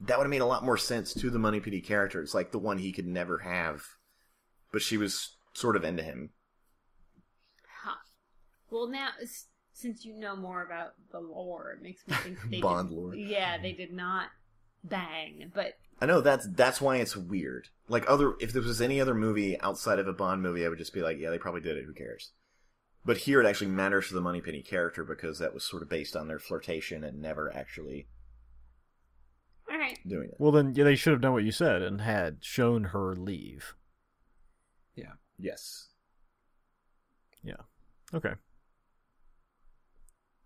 that would have made a lot more sense to the Moneypenny character. It's like the one he could never have, but she was sort of into him. Huh. Well, now since you know more about the lore, it makes me think they Bond did, lore. Yeah, they did not bang, but I know that's that's why it's weird. Like other, if there was any other movie outside of a Bond movie, I would just be like, yeah, they probably did it. Who cares? But here, it actually matters for the Moneypenny character because that was sort of based on their flirtation and never actually all right. doing it. Well, then yeah, they should have done what you said and had shown her leave. Yeah. Yes. Yeah. Okay,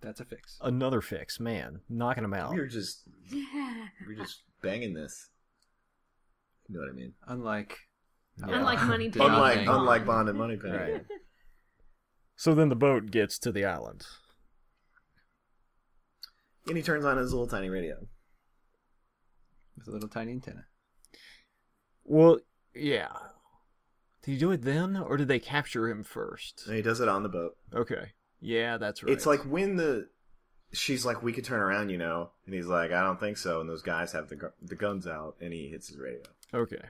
That's a fix. another fix, man, knocking them out. We're just we're just banging this. You know what I mean? Unlike Yeah. Unlike Money Did Penny. Unlike. Bond. unlike Bond and Moneypenny. Right. So then the boat gets to the island. And he turns on his little tiny radio. With a little tiny antenna. Well, yeah. Did he do it then, or did they capture him first? And he does it on the boat. Okay. Yeah, that's right. It's like when the she's like, "We could turn around," you know, and he's like, "I don't think so." And those guys have the gu- the guns out, and he hits his radio. Okay.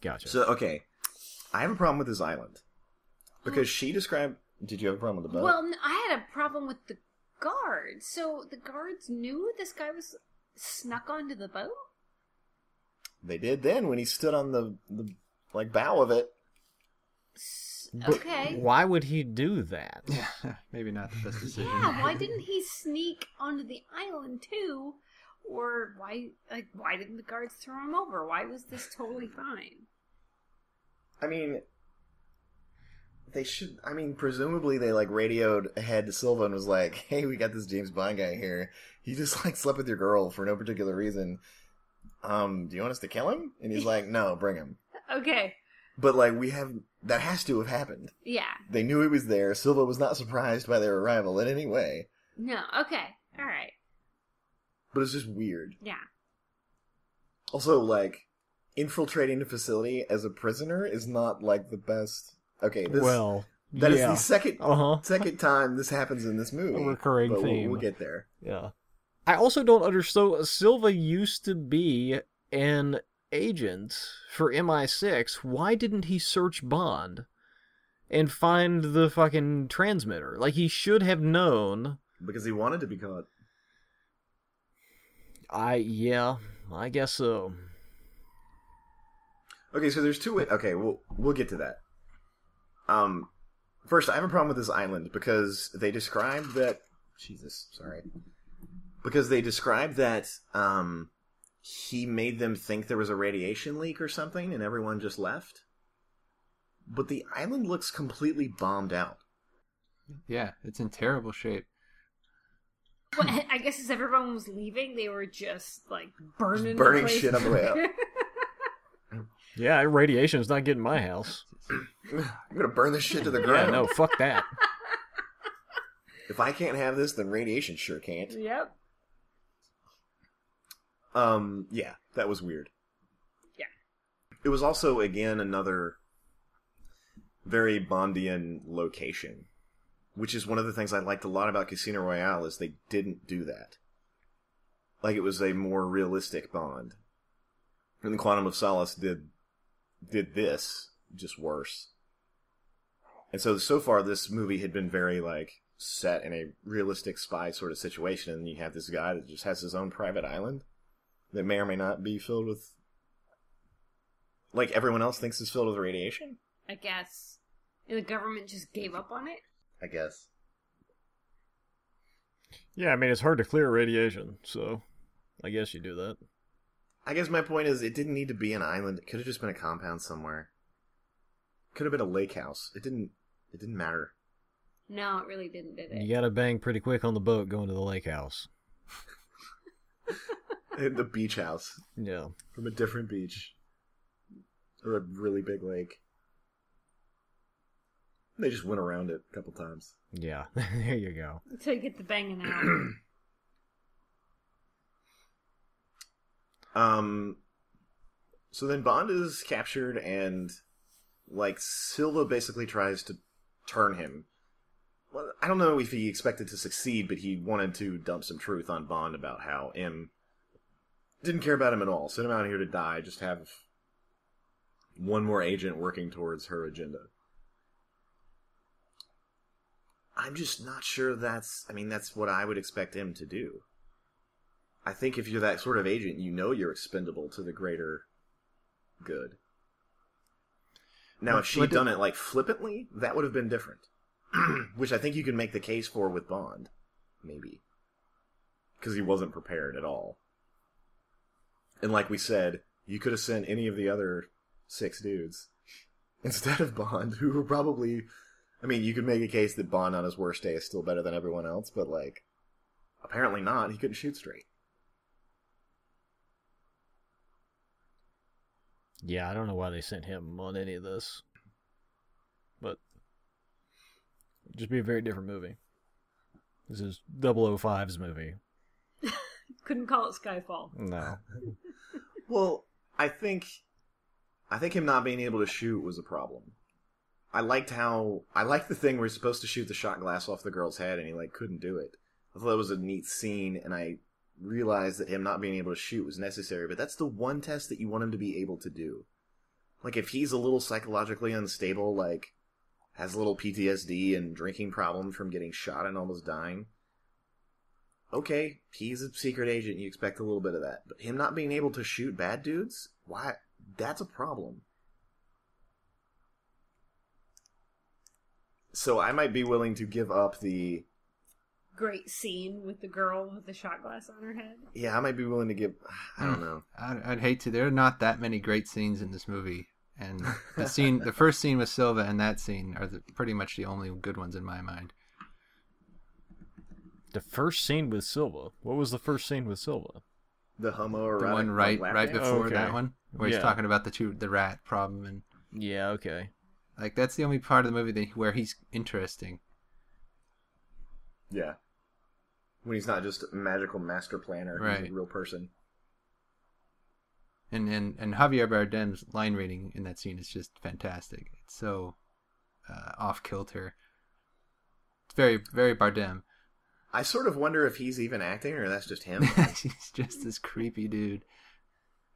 Gotcha. So okay, I have a problem with this island because she described. Did you have a problem with the boat? Well, n- I had a problem with the guards. So the guards knew this guy was snuck onto the boat. they did then when he stood on the the like bow of it. S- But okay. Why would he do that? Yeah, maybe not the best decision. Yeah, why didn't he sneak onto the island too? Or why like why didn't the guards throw him over? Why was this totally fine? I mean, they should. I mean, presumably they like radioed ahead to Silva and was like, "Hey, we got this James Bond guy here. He just like slept with your girl for no particular reason. Um, do you want us to kill him?" And he's like, "No, bring him." Okay. But like, we have that has to have happened. Yeah. They knew he was there. Silva was not surprised by their arrival in any way. No. Okay. All right. But it's just weird. Yeah. Also, like, infiltrating a facility as a prisoner is not like the best. Okay, this, well, that is yeah. the second Uh huh. second time this happens in this movie. A recurring but we'll- theme. We'll, get there. Yeah. I also don't understand. So Silva used to be an agent for MI6. Why didn't he search Bond and find the fucking transmitter? Like he should have known. Because he wanted to be caught. I yeah, I guess so. Okay, so there's two ways. Okay, we'll we'll get to that. Um, first, I have a problem with this island because they described that. Jesus, sorry. Because they described that um, he made them think there was a radiation leak or something, and everyone just left. But the island looks completely bombed out. Yeah, it's in terrible shape. Well, I guess as everyone was leaving, they were just like burning, the Burning place. shit on the way out. Yeah, radiation's not getting my house. I'm gonna burn this shit to the Yeah, ground. no, fuck that. If I can't have this, then radiation sure can't. yep. Um, yeah, that was weird. Yeah. It was also again another very Bondian location, which is one of the things I liked a lot about Casino Royale is they didn't do that. Like it was a more realistic Bond. And the Quantum of Solace did did this just worse. And so so far this movie had been very like set in a realistic spy sort of situation and you have this guy that just has his own private island that may or may not be filled with like everyone else thinks is filled with radiation I guess. And the government just gave up on it. I guess Yeah, I mean it's hard to clear radiation, so I guess you do that. i guess my point is it didn't need to be an island it could have just been a compound somewhere could have been a lake house it didn't it didn't matter No, it really didn't, did it? You gotta bang pretty quick on the boat going to the lake house. the beach house Yeah. from a different beach or a really big lake they just went around it a couple times Yeah. there you go. Until you get the banging out. Um, so then Bond is captured, and like Silva basically tries to turn him. Well, I don't know if he expected to succeed, but he wanted to dump some truth on Bond about how M didn't care about him at all. Sent him out here to die. Just have one more agent working towards her agenda. I'm just not sure that's. I mean, that's what I would expect him to do. I think if you're that sort of agent, you know you're expendable to the greater good. Now, What- if she'd did- done it like flippantly, that would have been different. Which I think you can make the case for with Bond, maybe, because he wasn't prepared at all. And like we said, you could have sent any of the other six dudes instead of Bond, who were probably. I mean, you could make a case that Bond on his worst day is still better than everyone else, but like, apparently not. He couldn't shoot straight. Yeah, I don't know why they sent him on any of this. But Just be a very different movie. This is 005's movie. Couldn't call it Skyfall. No. Well, I think I think him not being able to shoot was a problem. I liked how I liked the thing where he's supposed to shoot the shot glass off the girl's head and he like couldn't do it. I thought that was a neat scene and I realized that him not being able to shoot was necessary, but that's the one test that you want him to be able to do. Like if he's a little psychologically unstable, like has a little PTSD and drinking problems from getting shot and almost dying. Okay, he's a secret agent, you expect a little bit of that. But him not being able to shoot bad dudes, why that's a problem. So I might be willing to give up the Great scene with the girl with the shot glass on her head. yeah, I might be willing to give I don't hmm. know. I'd, I'd hate to. There are not that many great scenes in this movie, and the scene, the first scene with Silva and that scene are the, pretty much the only good ones in my mind. The first scene with Silva. What was the first scene with Silva? The homoerotic The one right, right dance? before Okay. that one, where he's talking about the two, the rat problem, and Yeah, okay. Like that's the only part of the movie that, where he's interesting. Yeah. When he's not just a magical master planner, he's a real person. And and and Javier Bardem's line reading in that scene is just fantastic. It's so uh, off kilter. It's very very Bardem. I sort of wonder if he's even acting or that's just him. he's just this creepy dude.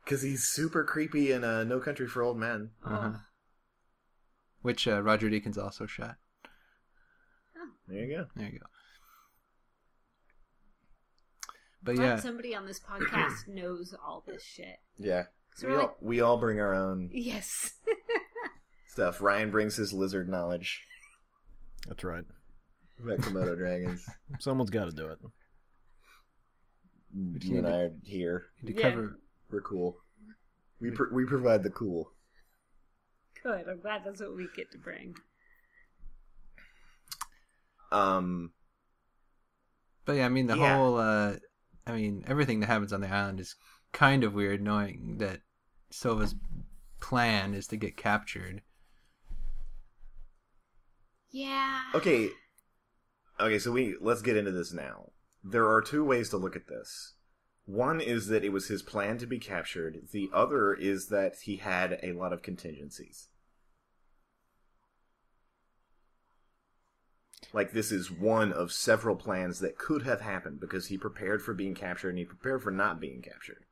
Because he's super creepy in uh, No Country for Old Men. Uh-huh. Oh. Which uh, Roger Deakins also shot. There you go. There you go. But Glad yeah, somebody on this podcast knows all this shit. Yeah. So we, we're all, like- we all bring our own Yes. stuff. Ryan brings his lizard knowledge. That's right. About Komodo dragons. Someone's got to do it. you and I are here. to Yeah. cover We're cool. We pr- we provide the cool. Good. I'm glad that's what we get to bring. Um. But yeah, I mean the Yeah. whole uh I mean everything that happens on the island is kind of weird knowing that Silva's plan is to get captured. Yeah. Okay. Okay, so we let's get into this now. There are two ways to look at this. One is that it was his plan to be captured. The other is that he had a lot of contingencies. Like this is one of several plans that could have happened because he prepared for being captured and he prepared for not being captured.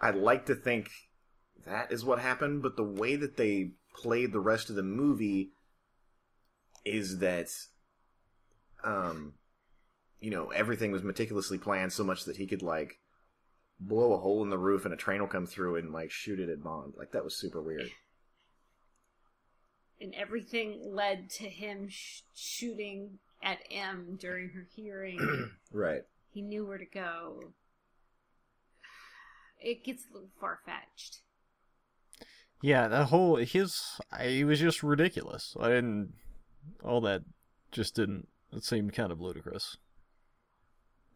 I'd like to think that is what happened, but the way that they played the rest of the movie is that um you know, everything was meticulously planned so much that he could like blow a hole in the roof and a train will come through and like shoot it at Bond. Like that was super weird. And everything led to him sh- shooting at M during her hearing. Right. he knew where to go. It gets a little far fetched. Yeah, that whole his I, he was just ridiculous. I didn't all that just didn't it seemed kind of ludicrous.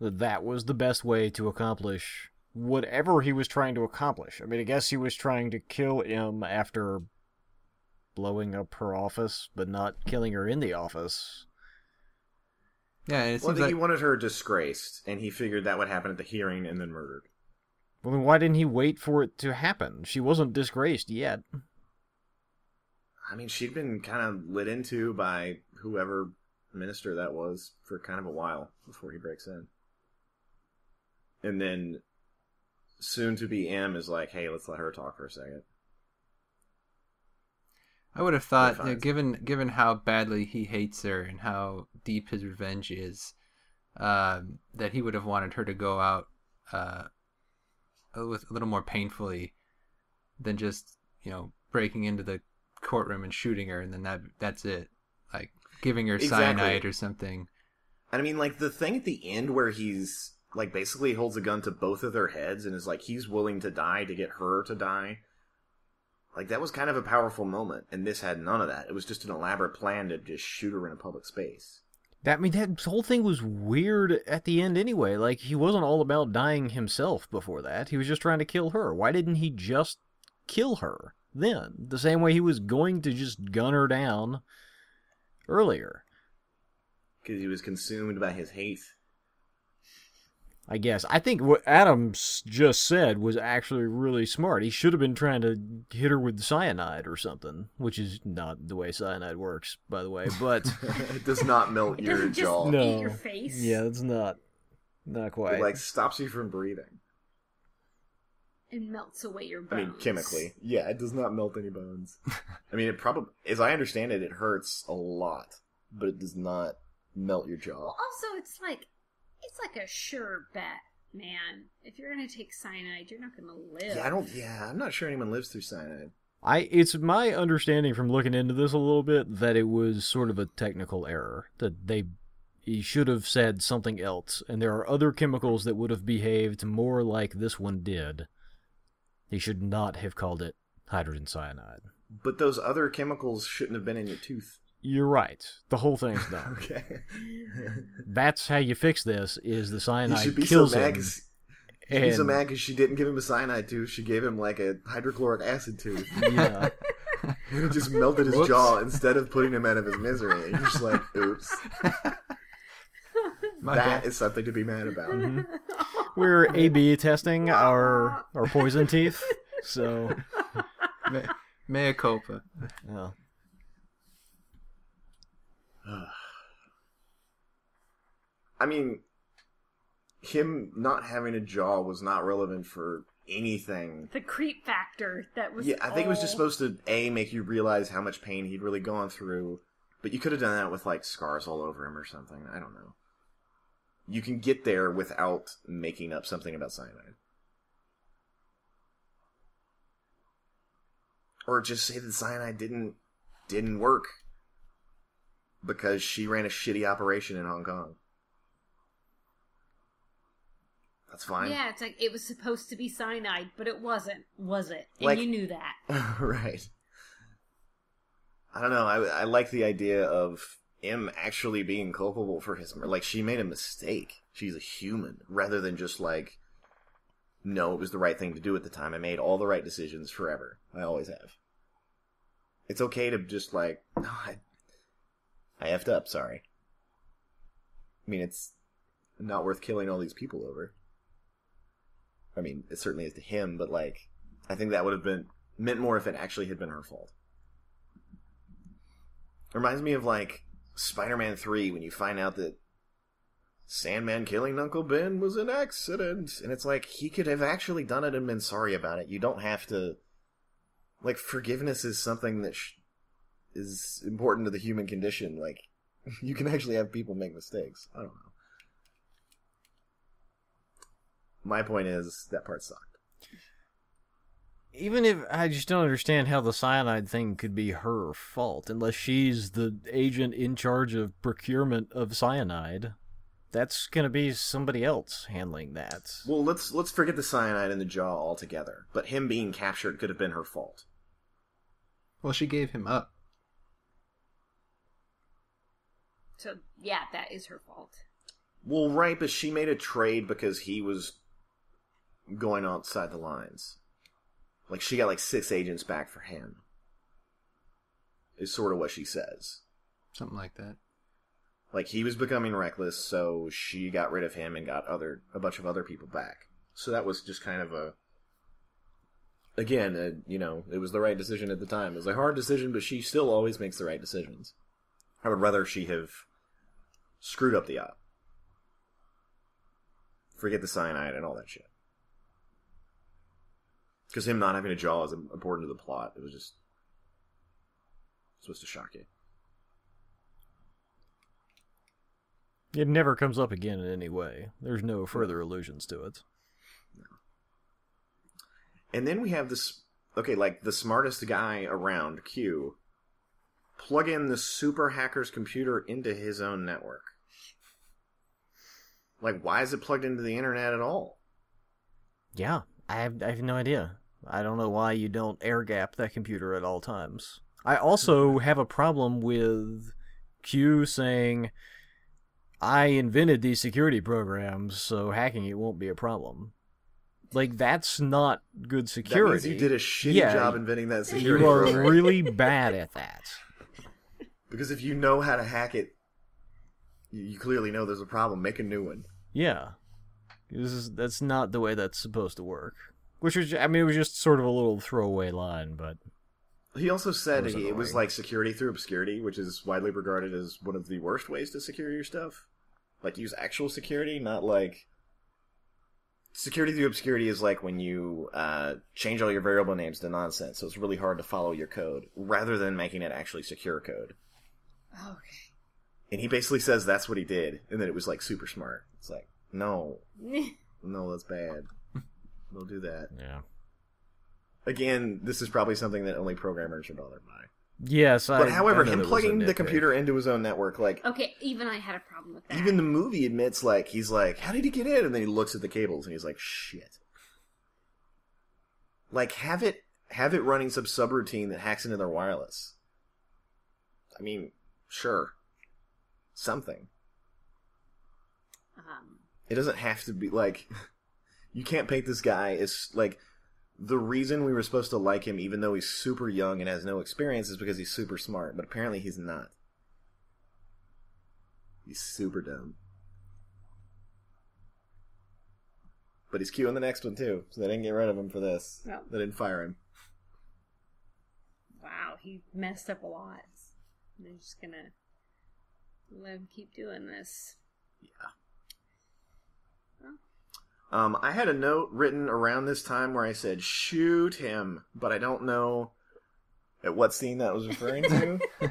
That that was the best way to accomplish whatever he was trying to accomplish. I mean, I guess he was trying to kill M after blowing up her office, but not killing her in the office. Yeah, and it Well, seems think like he wanted her disgraced, and he figured that would happen at the hearing and then murdered. Well, then why didn't he wait for it to happen? She wasn't disgraced yet. I mean, she'd been kind of lit into by whoever minister that was for kind of a while before he breaks in. And then soon to be M is like, hey, let's let her talk for a second. I would have thought, They're you know, fine. given given how badly he hates her and how deep his revenge is, um, that he would have wanted her to go out uh, with a little more painfully than just you know breaking into the courtroom and shooting her, and then that that's it. Like giving her Exactly. cyanide or something. And I mean, like, the thing at the end where he's, like, basically holds a gun to both of their heads and is like, he's willing to die to get her to die. Like, that was kind of a powerful moment, and this had none of that. It was just an elaborate plan to just shoot her in a public space. That I mean, that whole thing was weird at the end anyway. Like he wasn't all about dying himself before that. He was just trying to kill her. Why didn't he just kill her? then, the same way he was going to just gun her down earlier. Because he was consumed by his hate. I guess. I think what Adams just said was actually really smart. He should have been trying to hit her with cyanide or something, which is not the way cyanide works, by the way. But it does not melt It your doesn't just jaw. No. eat your face. yeah, it's not not quite. It like stops you from breathing. It melts away your bones. I mean, chemically. Yeah, it does not melt any bones. I mean, it probably, as I understand it, it hurts a lot, but it does not melt your jaw. Well, also, it's like it's like a sure bet, man. If you're gonna take cyanide, you're not gonna live. Yeah, I don't. Yeah, I'm not sure anyone lives through cyanide. I it's my understanding from looking into this a little bit that it was sort of a technical error that they he should have said something else and there are other chemicals that would have behaved more like this one did. He should not have called it hydrogen cyanide. But those other chemicals shouldn't have been in your tooth. You're right. The whole thing's done. Okay. That's how you fix this is the he cyanide should be so kills mad him. 'cause- he should be so mad because she didn't give him a cyanide tooth. She gave him like a hydrochloric acid tooth. Yeah. And it just melted his Whoops. jaw instead of putting him out of his misery. And you're just like, oops. My That bad. is something to be mad about. Mhm. We're A/B testing our our poison teeth, so Me- mea culpa. yeah. I mean, him not having a jaw was not relevant for anything. the creep factor that was. Yeah, I think it was just supposed to a make you realize how much pain he'd really gone through, but you could have done that with like scars all over him or something. I don't know. You can get there without making up something about cyanide. Or just say that cyanide didn't didn't work because she ran a shitty operation in Hong Kong. That's fine. Yeah, it's like it was supposed to be cyanide, but it wasn't, was it? And Like- you knew that. right. I don't know. I, I like the idea of him actually being culpable for his like she made a mistake. She's a human rather than just like no, it was the right thing to do at the time. I made all the right decisions forever. I always have. It's okay to just like no, I I effed up, sorry. I mean, it's not worth killing all these people over. I mean, it certainly is to him, but like I think that would have been meant more if it actually had been her fault. Reminds me of like Spider-Man Three when you find out that Sandman killing Uncle Ben was an accident, and it's like he could have actually done it and been sorry about it. You don't have to. Like forgiveness is something that sh- is important to the human condition. Like you can actually have people make mistakes. I don't know. My point is that part sucked. Even if I just don't understand how the cyanide thing could be her fault, unless she's the agent in charge of procurement of cyanide. That's gonna be somebody else handling that. Well, let's let's forget the cyanide in the jaw altogether. But him being captured could have been her fault. Well, she gave him up. So yeah, that is her fault. Well, right, but she made a trade because he was going outside the lines. Like she got like six agents back for him. Is sort of what she says. Something like that. Like he was becoming reckless, so she got rid of him and got other a bunch of other people back. So that was just kind of a again, uh, you know, it was the right decision at the time. It was a hard decision, but she still always makes the right decisions. I would rather she have screwed up the op. Forget the cyanide and all that shit. Because him not having a jaw is important to the plot. It was just supposed to shock you. It never comes up again in any way. There's no further allusions to it. And then we have this okay, like the smartest guy around, Q, plug in the super hacker's computer into his own network. Like, why is it plugged into the internet at all? Yeah, I have, I have no idea. I don't know why you don't air gap that computer at all times. I also mm-hmm. have a problem with Q saying, I invented these security programs, so hacking it won't be a problem. Like that's not good That security. means you did a shitty Yeah, job inventing that security You are program. really bad at that. Because if you know how to hack it, you clearly know there's a problem. Make a new one. Yeah, this is that's not the way that's supposed to work. Which was, I mean, it was just sort of a little throwaway line, but He also said was it was like security through obscurity, which is widely regarded as one of the worst ways to secure your stuff. Like use actual security, not like security through obscurity is like when you uh, change all your variable names to nonsense, so it's really hard to follow your code, rather than making it actually secure code. Okay. And he basically says that's what he did, and that it was like super smart. It's like no, no, that's bad. Don't do that. yeah. Again, this is probably something that only programmers are bothered by. Yes, I. But however, I him that was a plugging the computer into his own network, like okay, even I had a problem with that. even the movie admits, like he's like, "How did he get in?" And then he looks at the cables and he's like, "Shit." Like have it have it running some subroutine that hacks into their wireless. I mean, sure, something. um, It doesn't have to be like you can't paint this guy as like the reason we were supposed to like him even though he's super young and has no experience is because he's super smart, but apparently he's not. He's super dumb. But he's cute in the next one too, so they didn't get rid of him for this. No. They didn't fire him. wow, he messed up a lot. They're just gonna let him keep doing this. Yeah. Um, I had a note written around this time where I said shoot him, but I don't know at what scene that was referring to. yeah,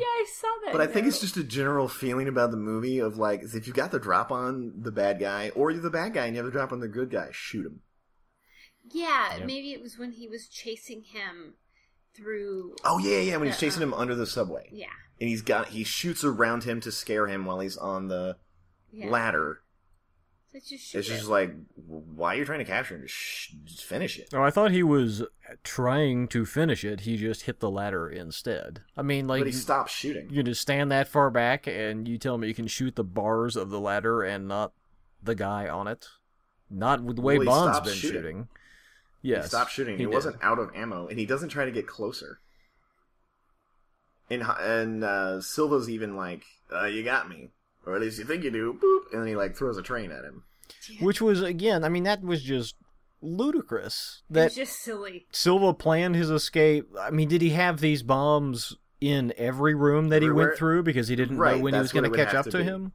I saw that. But I think it's just a general feeling about the movie of like, if you've got the drop on the bad guy, or you're the bad guy and you have the drop on the good guy, shoot him. Yeah, Yep. maybe it was when he was chasing him through. Oh yeah, yeah, when he's chasing uh, him under the subway, Yeah, and he's got he shoots around him to scare him while he's on the yeah. ladder. So just It's just him. like, why are you trying to capture him? Just, sh- just finish it. Oh, I thought he was trying to finish it. He just hit the ladder instead. I mean, like but he stops shooting. you just stand that far back, and you tell me you can shoot the bars of the ladder and not the guy on it. Not with the way Well, he Bond's stopped been shooting. shooting. He Yes, stopped shooting. He, did. wasn't out of ammo, and he doesn't try to get closer. And and uh, Silva's even like, uh, "You got me," or at least you think you do. Boop, and then he like throws a train at him. Which was again, I mean, that was just ludicrous. That was just silly. Silva planned his escape. I mean, did he have these bombs in every room that he went through because he didn't Right, know when he was going to catch up to to be. him?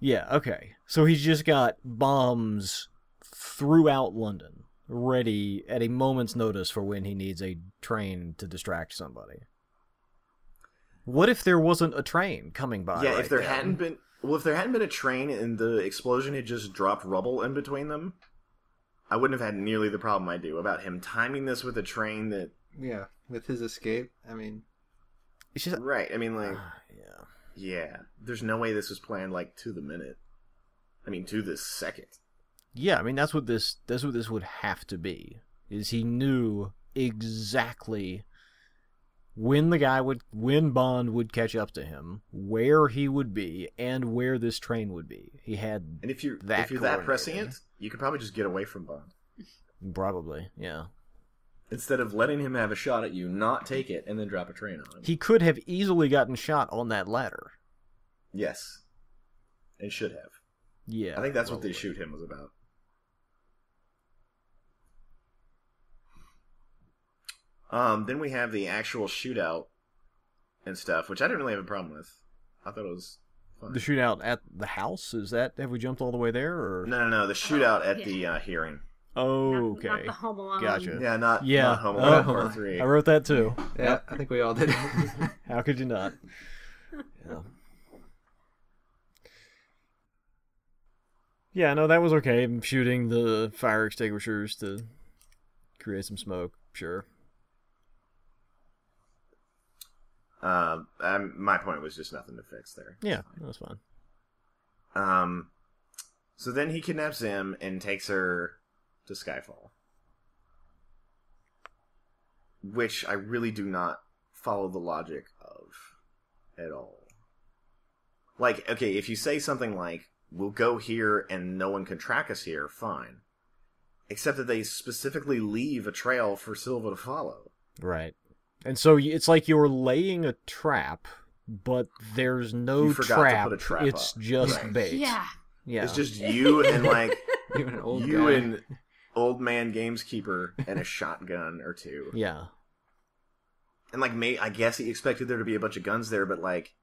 Yeah, okay. So he's just got bombs throughout London, ready at a moment's notice for when he needs a train to distract somebody. What if there wasn't a train coming by? yeah, right if there then? hadn't been, well, if there hadn't been a train and the explosion had just dropped rubble in between them, I wouldn't have had nearly the problem I do about him timing this with a train that. Yeah, with his escape. I mean, It's just, Right. I mean, like, ah, yeah. yeah, there's no way this was planned like to the minute. I mean, to the second. Yeah, I mean that's what this that's what this would have to be. Is he knew exactly when the guy would when Bond would catch up to him, where he would be, and where this train would be. He had And if you're That if you're that prescient, you could probably just get away from Bond. probably, yeah. instead of letting him have a shot at you, not take it and then drop a train on him. He could have easily gotten shot on that ladder. yes, and should have. Yeah. I think that's what probably. they shoot him was about. Um, then we have the actual shootout and stuff, which I didn't really have a problem with. I thought it was fun. The shootout at the house is that have we jumped all the way there or no, no, no, the shootout at yeah. the uh, hearing. Oh, okay. Not the Home Alone. Gotcha. Yeah, not Yeah. not Home Oh, Alone Home Part Three. I wrote that too. yeah, I think we all did. How could you not? Yeah. Yeah, no, that was okay. I'm shooting the fire extinguishers to create some smoke. Sure. Uh, um, my point was just nothing to fix there. Yeah, that was fun. Um, so then he kidnaps him and takes her to Skyfall, which I really do not follow the logic of at all. Like, okay, if you say something like, "We'll go here and no one can track us here," fine. except that they specifically leave a trail for Silva to follow. Right. And so it's like you're laying a trap, but there's no You forgot to trap. put a trap it's up. just Right. bait. Yeah. Yeah. It's just you and like Even an old you guy. and old man gameskeeper and a shotgun or two. yeah. And like, may I guess he expected there to be a bunch of guns there, but like,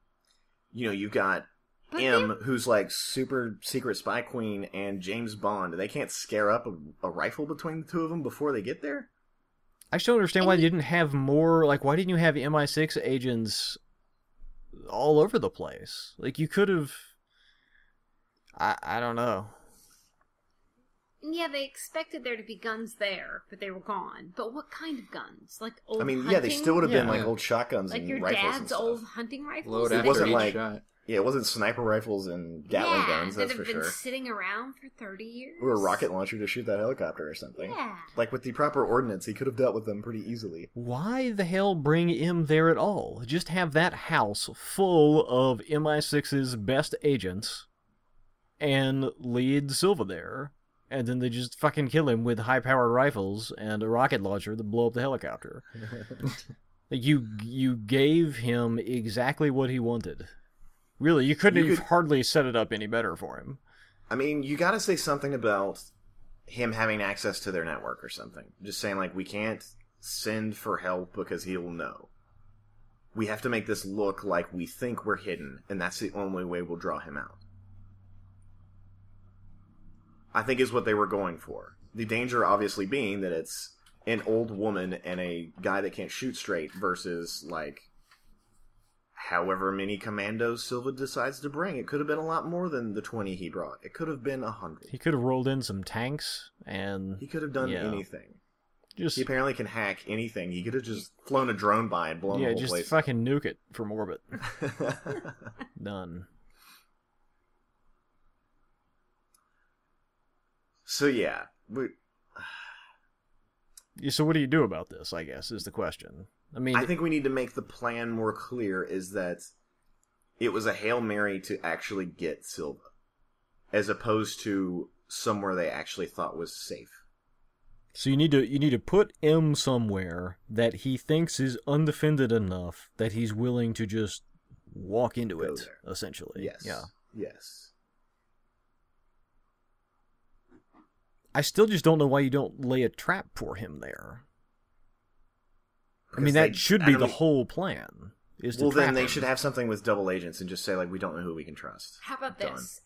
you know, you got But M, they- who's like super secret spy queen, and James Bond. They can't scare up a, a rifle between the two of them before they get there. I don't understand why And you you- didn't have more. Like, why didn't you have MI6 agents all over the place? Like, you could have. I I don't know. Yeah, they expected there to be guns there, but they were gone. But what kind of guns? Like old. I mean, hunting? yeah, they still would have been Yeah. like old shotguns like and your rifles and dad's stuff. old hunting rifles. Load that It after wasn't each like- shot. Yeah, it wasn't sniper rifles and Gatling yeah, guns. that That's have for been sure. sitting around for thirty years. Or a rocket launcher to shoot that helicopter or something. Yeah. Like with the proper ordnance, he could have dealt with them pretty easily. Why the hell bring M there at all? Just have that house full of MI6's best agents and lead Silva there. And then they just fucking kill him with high powered rifles and a rocket launcher to blow up the helicopter. You you gave him exactly what he wanted. Really, you couldn't You have could- hardly set it up any better for him. I mean, you got to say something about him having access to their network or something. Just saying, like, we can't send for help because he'll know. We have to make this look like we think we're hidden, and that's the only way we'll draw him out. I think is what they were going for. The danger, obviously, being that it's an old woman and a guy that can't shoot straight versus, like, however many commandos Silva decides to bring. It could have been a lot more than the 20 he brought. It could have been a 100. He could have rolled in some tanks and He could have done Yeah. anything. just He apparently can hack anything. He could have just flown a drone by and blown yeah, the whole just place. fucking nuke it from orbit. Done. So yeah, we, so what do you do about this? I guess is the question. I mean, I think we need to make the plan more clear. Is that it was a hail mary to actually get Silva, as opposed to somewhere they actually thought was safe. so you need to you need to put M somewhere that he thinks is undefended enough that he's willing to just walk into Go it. there. Essentially, Yes. Yeah. Yes. I still just don't know why you don't lay a trap for him there. I mean, Because that they- should be the mean- whole plan. Is to Well, then they him. should have something with double agents and just say like we don't know who we can trust. How about Done. this?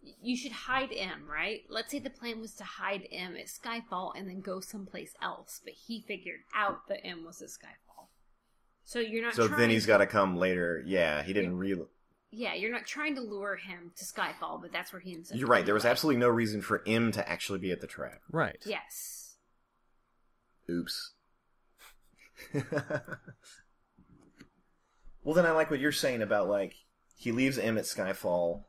You should hide M, right? Let's say the plan was to hide M at Skyfall and then go someplace else, but he figured out that M was at Skyfall. So you're not. So trying then he's got to come later. Yeah, he didn't real. Yeah, you're not trying to lure him to Skyfall, but that's where he ends up. You're right. There was anyway. absolutely no reason for M to actually be at the trap. right. Yes. Oops. well, then I like what you're saying about like he leaves M at Skyfall,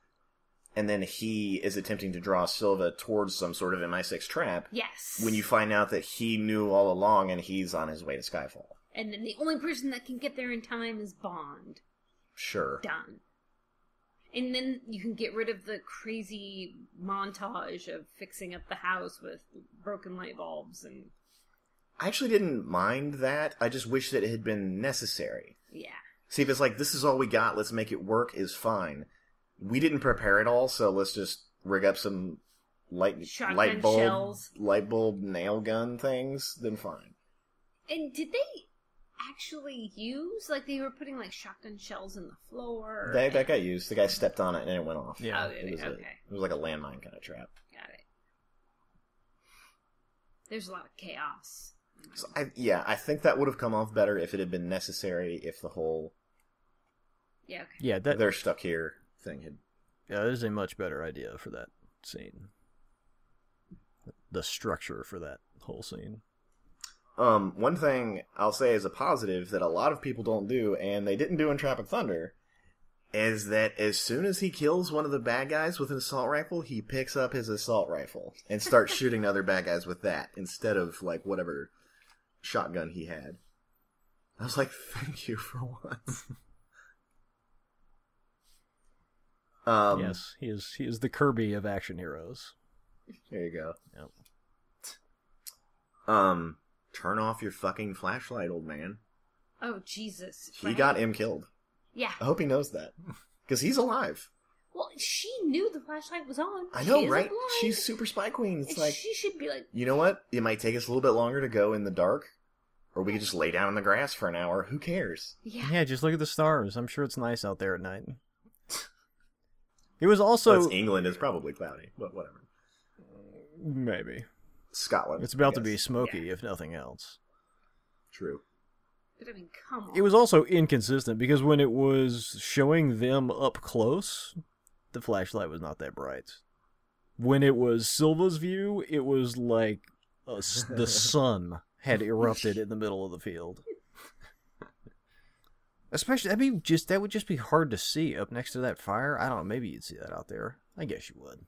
and then he is attempting to draw Silva towards some sort of MI6 trap. Yes. When you find out that he knew all along and he's on his way to Skyfall. and then the only person that can get there in time is Bond. Sure. Done. And then you can get rid of the crazy montage of fixing up the house with broken light bulbs and I actually didn't mind that. I just wish that it had been necessary. yeah. See, if it's like this is all we got, let's make it work, is fine. We didn't prepare it all, so let's just rig up some light Shotgun light bulb shells. light bulb nail gun things. Then fine. And did they actually use like they were putting like shotgun shells in the floor? That, that got used. The guy stepped on it and it went off. Yeah. Oh, it it? was, a, okay. it was like a landmine kind of trap. Got it. There's a lot of chaos. So I, yeah, I think that would have come off better if it had been necessary. If the whole Yeah, okay. Yeah, that they're stuck here thing had yeah, that is a much better idea for that scene. The structure for that whole scene. Um, one thing I'll say is a positive that a lot of people don't do, and they didn't do in Tropic Thunder, is that as soon as he kills one of the bad guys with an assault rifle, he picks up his assault rifle and starts shooting other bad guys with that instead of like whatever shotgun he had. I was like, thank you for once. um, yes, he is. He is the Kirby of action heroes. There you go. Yep. Um, turn off your fucking flashlight, old man. Oh Jesus! He right? got him killed. Yeah. I hope he knows that. Because he's alive. Well, she knew the flashlight was on. I know, isn't right? blind. She's super spy queen. It's And like, she should be like, you know what? It might take us a little bit longer to go in the dark, or we could just lay down in the grass for an hour. Who cares? yeah. Yeah, just look at the stars. I'm sure it's nice out there at night. It was So also it's England. It's probably cloudy, but whatever. maybe Scotland. it's about to be guess. smoky, if nothing else. true. But I mean, come on. It was also inconsistent because when it was showing them up close, the flashlight was not that bright. When it was Silva's view, it was like a s the sun had erupted in the middle of the field. Especially, I mean, just that would just be hard to see up next to that fire. I don't know. Maybe you'd see that out there. I guess you would.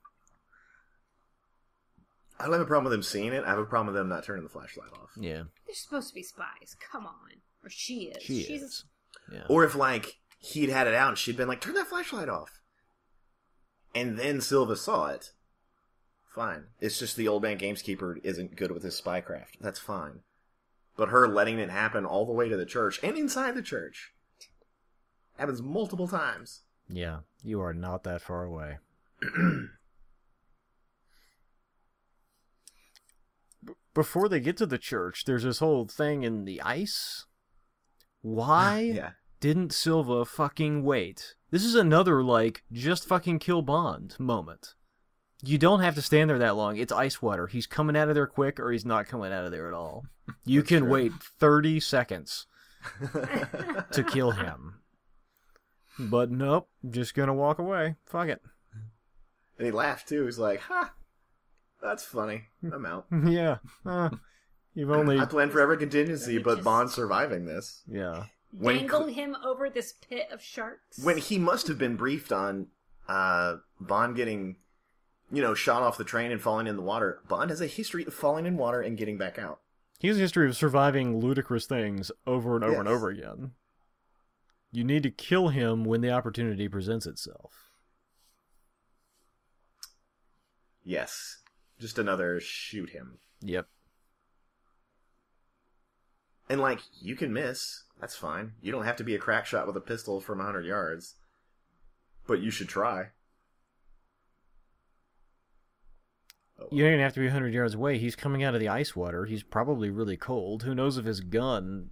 I don't have a problem with them seeing it. I have a problem with them not turning the flashlight off. Yeah, They're supposed to be spies. Come on. Or she is. she She's is. Yeah. Or if like he'd had it out and she'd been like, "Turn that flashlight off," and then Silva saw it. Fine. It's just the old man gameskeeper isn't good with his spycraft. That's fine. But her letting it happen all the way to the church and inside the church happens multiple times. yeah, you are not that far away. Before they get to the church, there's this whole thing in the ice. Why yeah. didn't Silva fucking wait? This is another, like, just fucking kill Bond moment. You don't have to stand there that long. It's ice water. He's coming out of there quick or he's not coming out of there at all. You can true. wait 30 seconds to kill him. But nope, just gonna walk away. Fuck it. And he laughed too. He's like, "Ha, that's funny. I'm out." yeah. Uh, you've only. I planned for every contingency, but Just- Bond's surviving this. Yeah. when dangle cl- him over this pit of sharks. When he must have been briefed on uh, Bond getting, you know, shot off the train and falling in the water. Bond has a history of falling in water and getting back out. He has a history of surviving ludicrous things over and over and over again. You need to kill him when the opportunity presents itself. Yes, just another shoot him. Yep. And like, you can miss. That's fine. You don't have to be a crack shot with a pistol from 100 yards. But you should try. Oh, You don't even have to be 100 yards away. He's coming out of the ice water. He's probably really cold. Who knows if his gun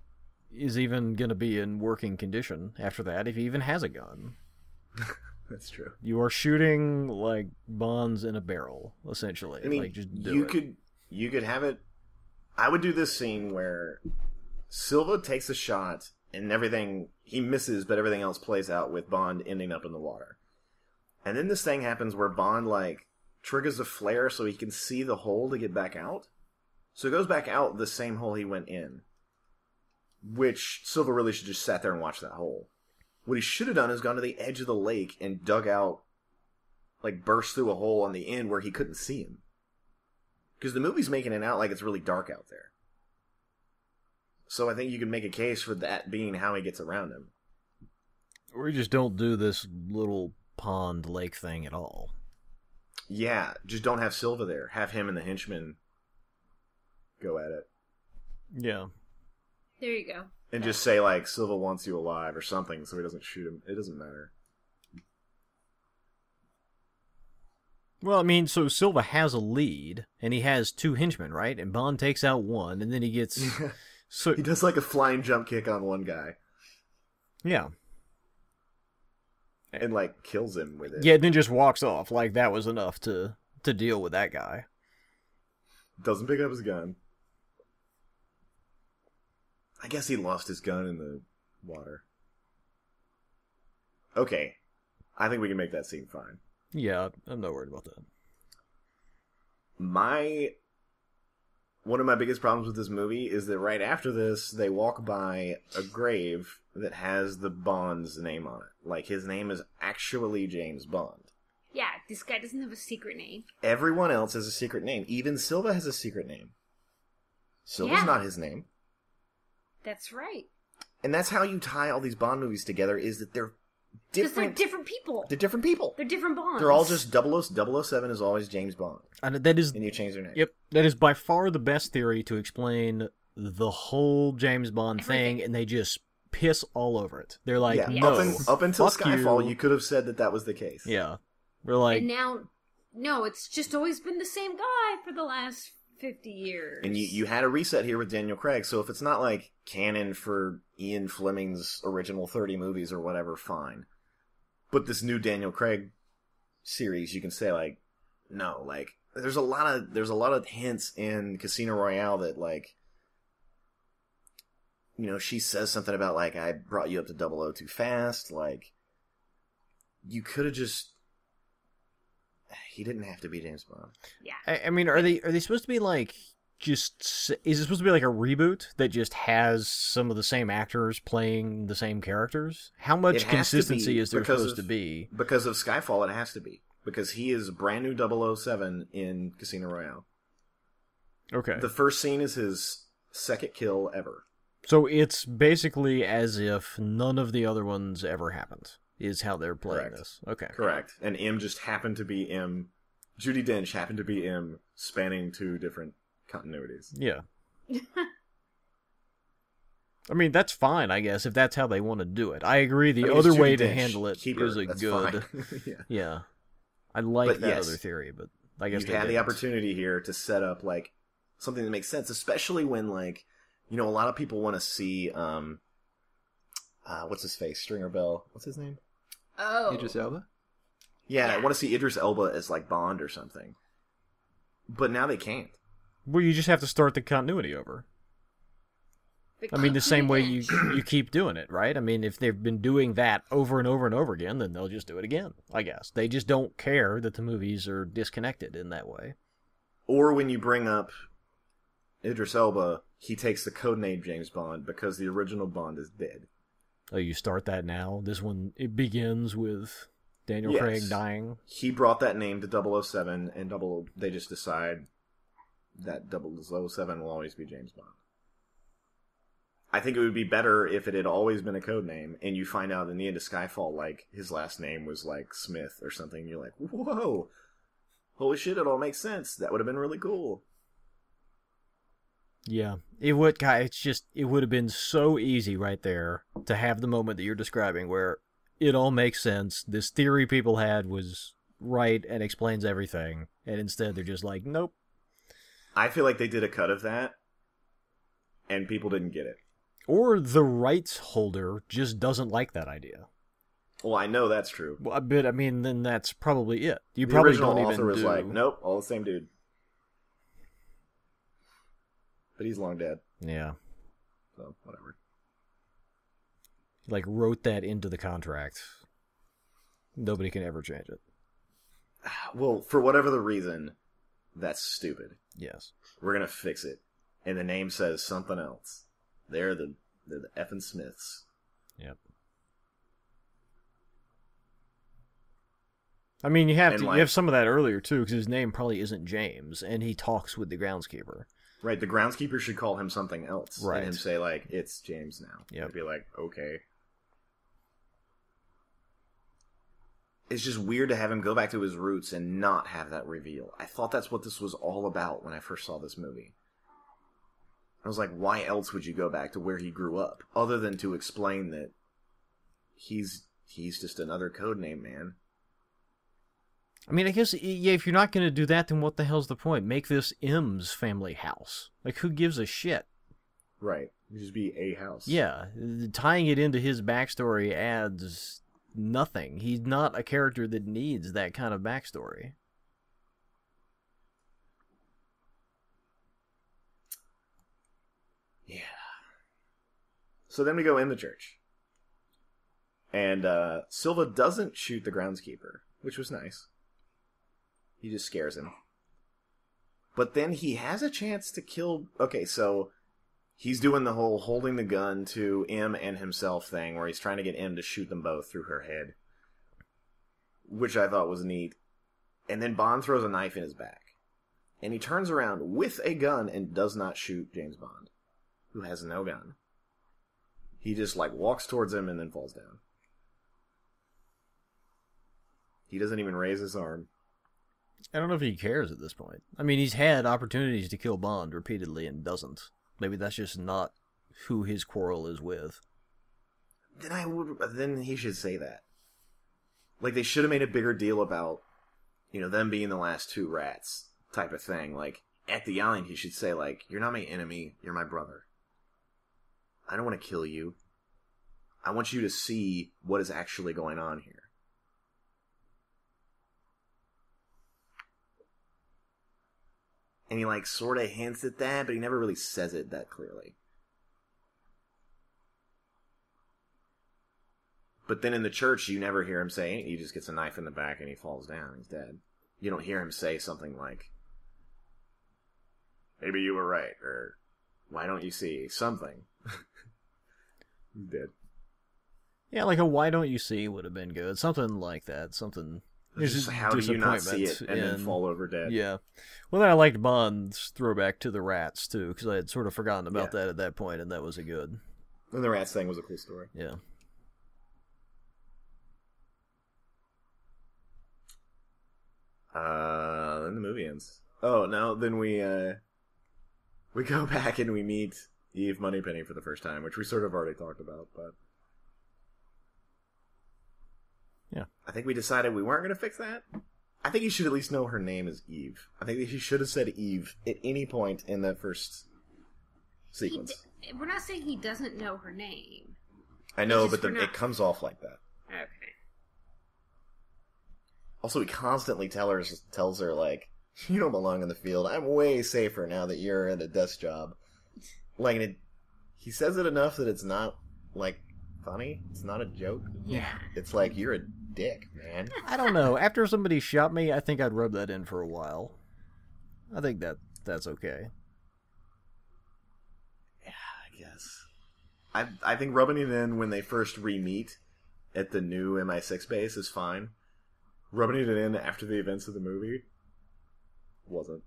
is even going to be in working condition after that, if he even has a gun. That's true. You are shooting like bonds in a barrel, essentially. I mean, like, just you it. could you could have it. I would do this scene where Silva takes a shot and everything he misses, but everything else plays out with Bond ending up in the water. And then this thing happens where Bond like triggers a flare so he can see the hole to get back out. So he goes back out the same hole he went in. Which Silva really should just sat there and watch that hole. What he should have done is gone to the edge of the lake and dug out like burst through a hole on the end where he couldn't see him. Because the movie's making it out like it's really dark out there. So I think you can make a case for that being how he gets around him. Or you just don't do this little pond lake thing at all. Yeah, just don't have Silva there. Have him and the henchman go at it. Yeah. there you go. And just say, like, Silva wants you alive or something so he doesn't shoot him. It doesn't matter. Well, I mean, so Silva has a lead, and he has two henchmen, right? And Bond takes out one, and then he gets. so he does, like, a flying jump kick on one guy yeah, and, like, kills him with it. yeah, and then just walks off. Like that was enough to to deal with that guy. Doesn't pick up his gun. I guess he lost his gun in the water. Okay. I think we can make that scene fine. Yeah, I'm not worried about that. My one of my biggest problems with this movie is that right after this they walk by a grave that has the Bond's name on it. Like his name is actually James Bond. Yeah, this guy doesn't have a secret name. Everyone else has a secret name. Even Silva has a secret name. Silva's Yeah. not his name. That's right. And that's how you tie all these Bond movies together is that they're Because they're different. different people. They're different people. They're different bonds. They're all just 00, 007 is always James Bond, And that is and you change their name. Yep, that is by far the best theory to explain the whole James Bond thing, and they just piss all over it. They're like, yeah, no, up, in, up until fuck Skyfall, you. you. could have said that that was the case. yeah, we're like, and now, no, it's just always been the same guy for the last fifty years. And you, you had a reset here with Daniel Craig, so if it's not like canon for Ian Fleming's original 30 movies or whatever, fine. But this new Daniel Craig series, you can say like, no, like there's a lot of there's a lot of hints in Casino Royale that like you know, she says something about like I brought you up to double O too fast, like you could have just he didn't have to be James Bond. yeah. I, I mean, are they are they supposed to be like just? Is it supposed to be like a reboot that just has some of the same actors playing the same characters? How much consistency is there supposed of- to be? Because of Skyfall, it has to be. Because he is brand new 007 in Casino Royale. Okay, The first scene is his second kill ever. so it's basically as if none of the other ones ever happened. Is how they're playing Correct. this. Okay, Correct. And M just happened to be M. Judi Dench happened to be M, spanning two different continuities. Yeah. I mean, that's fine, I guess, if that's how they want to do it. I agree. The I mean, other Judi way to handle it Keep her. is a That's good. yeah. Yeah, I like But that yes, other theory, but I guess you they had the didn't. opportunity here to set up like something that makes sense, especially when like you know a lot of people want to see um uh what's his face Stringer Bell what's his name Oh, Idris Elba. yeah, I want to see Idris Elba as like Bond or something, but now they can't. Well, you just have to start the continuity over. I mean, the same way you you keep doing it, right? I mean, if they've been doing that over and over and over again, then they'll just do it again. I guess they just don't care that the movies are disconnected in that way. Or when you bring up Idris Elba, he takes the codename James Bond because the original Bond is dead. Oh, you start that now. This one it begins with Daniel Yes. Craig dying. He brought that name to 007, and double they just decide that 007 will always be James Bond. I think it would be better if it had always been a code name, and you find out in the end of Skyfall, like his last name was like Smith or something. And you're like, whoa, holy shit! It all makes sense. That would have been really cool. Yeah, it would. Guy, it's just it would have been so easy right there to have the moment that you're describing where it all makes sense. This theory people had was right and explains everything, and instead they're just like, nope. I feel like they did a cut of that, and people didn't get it. Or the rights holder just doesn't like that idea. Well, I know that's true. Well, but I mean, then that's probably it. You the probably original don't author even was do, like, nope, all the same dude. But he's long dead, Yeah, so whatever. He, like wrote that into the contract. Nobody can ever change it. Well, for whatever the reason, that's stupid. Yes. We're gonna fix it, and the name says something else. They're the they're the effing Smiths. Yep. I mean, you have And, to, like- you have some of that earlier too, because his name probably isn't James, and he talks with the groundskeeper. Right, the groundskeeper should call him something else, Right. And him say like, "It's James now." Yeah. Be like, "Okay." It's just weird to have him go back to his roots and not have that reveal. I thought that's what this was all about when I first saw this movie. I was like, why else would you go back to where he grew up, other than to explain that he's he's just another code name, man. I mean, I guess yeah. If you're not going to do that, then what the hell's the point? Make this M's family house. Like, who gives a shit? Right. It'd just be a house. Yeah, tying it into his backstory adds nothing. He's not a character that needs that kind of backstory. Yeah. So then we go in the church. And uh, Silva doesn't shoot the groundskeeper, which was nice. He just scares him. But then he has a chance to kill. Okay, so he's doing the whole holding the gun to M and himself thing where he's trying to get M to shoot them both through her head. Which I thought was neat. And then Bond throws a knife in his back. And he turns around with a gun and does not shoot James Bond who has no gun. He just like walks towards him and then falls down. He doesn't even raise his arm. I don't know if he cares at this point. I mean, he's had opportunities to kill Bond repeatedly and doesn't. Maybe that's just not who his quarrel is with. Then I would. Then he should say that. Like they should have made a bigger deal about, you know, them being the last two rats type of thing. Like at the island, he should say like, "You're not my enemy. You're my brother. I don't want to kill you. I want you to see what is actually going on here." And he like sort of hints at that, but he never really says it that clearly. But then in the church, you never hear him say. He just gets a knife in the back and he falls down. He's dead. You don't hear him say something like, "Maybe you were right," or "Why don't you see something?" He's dead. Yeah, like a "Why don't you see" would have been good. Something like that. Something. It's just, how do you not see it disappointment and then fall over dead? Yeah. Well, then I liked Bond's throwback to the rats too, because I had sort of forgotten about Yeah. that at that point, and that was a good. And the rats thing was a cool story. Yeah. Uh, then the movie ends. Oh no! Then we uh, we go back and we meet Eve Moneypenny for the first time, which we sort of already talked about, but Yeah. I think we decided we weren't going to fix that. I think you should at least know her name is Eve. I think that he should have said Eve at any point in that first sequence. d- we're not saying he doesn't know her name. I know, but the, not- it comes off like that. Okay. Also, he constantly tell her, tells her, like, you don't belong in the field. I'm way safer now that you're in a desk job. Like, it, he says it enough that it's not, like, funny. It's not a joke. Yeah. It's like, you're a dick, man. I don't know. After somebody shot me, I think I'd rub that in for a while. I think that that's okay. Yeah, I guess. I, I think rubbing it in when they first re-meet at the new MI6 base is fine. Rubbing it in after the events of the movie wasn't.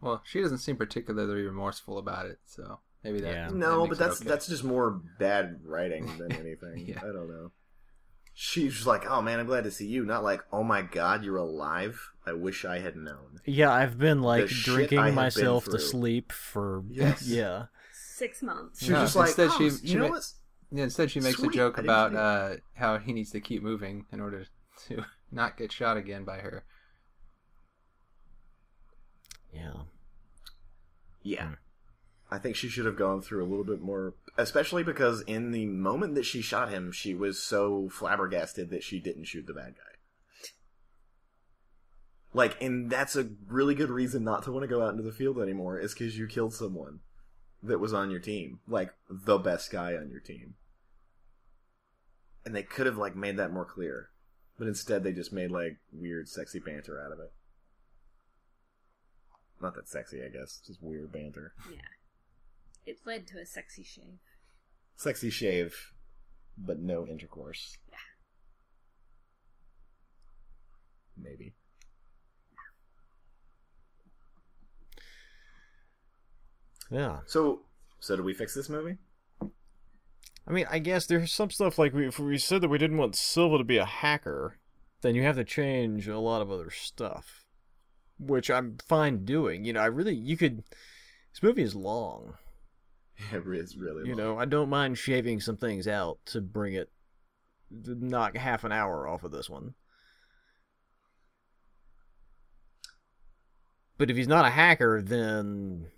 Well, she doesn't seem particularly remorseful about it, so maybe that. Yeah. that No, makes but it that's okay. that's just more bad writing than anything. Yeah. I don't know. She's just like, "Oh man, I'm glad to see you." Not like, "Oh my god, you're alive." I wish I had known. Yeah, I've been like shit I drinking have been myself to through. sleep for Yes. yeah. Six months. She's No, just like, instead oh, she- you she know ma- what? Yeah, instead, she makes Sweet, a joke I didn't about see uh, how he needs to keep moving in order to not get shot again by her. Yeah. Yeah. I think she should have gone through a little bit more, especially because in the moment that she shot him, she was so flabbergasted that she didn't shoot the bad guy. Like, and that's a really good reason not to want to go out into the field anymore, is because you killed someone that was on your team. Like, the best guy on your team. And they could have, like, made that more clear. But instead, they just made, like, weird, sexy banter out of it. Not that sexy, I guess. Just weird banter. Yeah. It led to a sexy shave. Sexy shave, but no intercourse. Yeah. Maybe. Yeah. So, so did we fix this movie? I mean, I guess there's some stuff like we, if we said that we didn't want Silva to be a hacker, then you have to change a lot of other stuff, which I'm fine doing. You know, I really you could. This movie is long. It is really. You long. know, I don't mind shaving some things out to bring it, to knock half an hour off of this one. But if he's not a hacker, then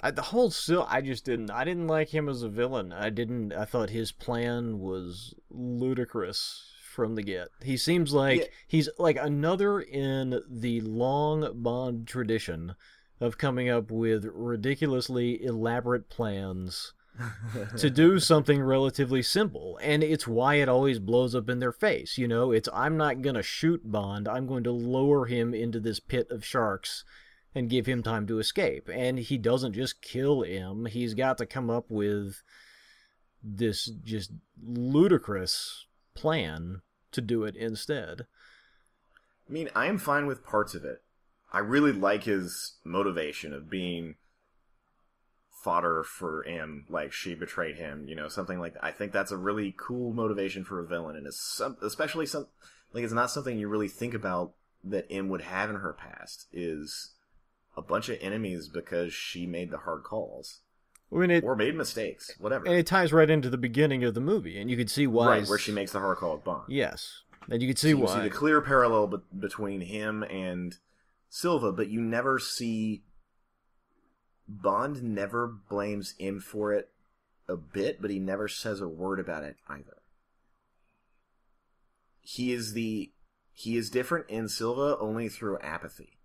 I, the whole still I just didn't. I didn't like him as a villain. I didn't. I thought his plan was ludicrous from the get. He seems like Yeah. he's like another in the long Bond tradition of coming up with ridiculously elaborate plans to do something relatively simple. And it's why it always blows up in their face. You know, it's I'm not going to shoot Bond, I'm going to lower him into this pit of sharks and give him time to escape. And he doesn't just kill him, he's got to come up with this just ludicrous plan to do it instead. I mean, I am fine with parts of it. I really like his motivation of being fodder for M, like she betrayed him, you know, something like that. I think that's a really cool motivation for a villain, and it's some, especially some Like it's not something you really think about that M would have in her past is a bunch of enemies because she made the hard calls I mean, it or made mistakes, whatever. and it ties right into the beginning of the movie, and you could see why. right, where she makes the hard call with Bond. Yes, and you could So see you why. see the clear parallel be- between him and Silva, but you never see Bond never blames him for it a bit, but he never says a word about it either. He is the he is different in Silva only through apathy,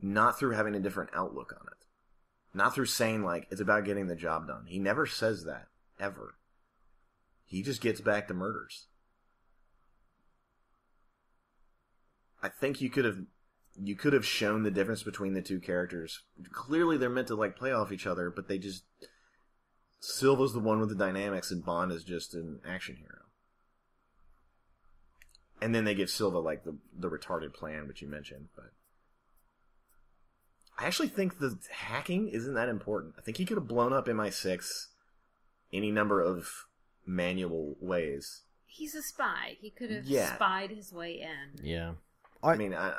not through having a different outlook on it. Not through saying like it's about getting the job done. He never says that ever. He just gets back to murders. I think you could have you could have shown the difference between the two characters. Clearly they're meant to like play off each other, but they just Silva's the one with the dynamics and Bond is just an action hero. And then they give Silva like the the retarded plan which you mentioned, but I actually think the hacking isn't that important. I think he could have blown up MI6 any number of manual ways. He's a spy. He could have Yeah. spied his way in. yeah, I mean, I,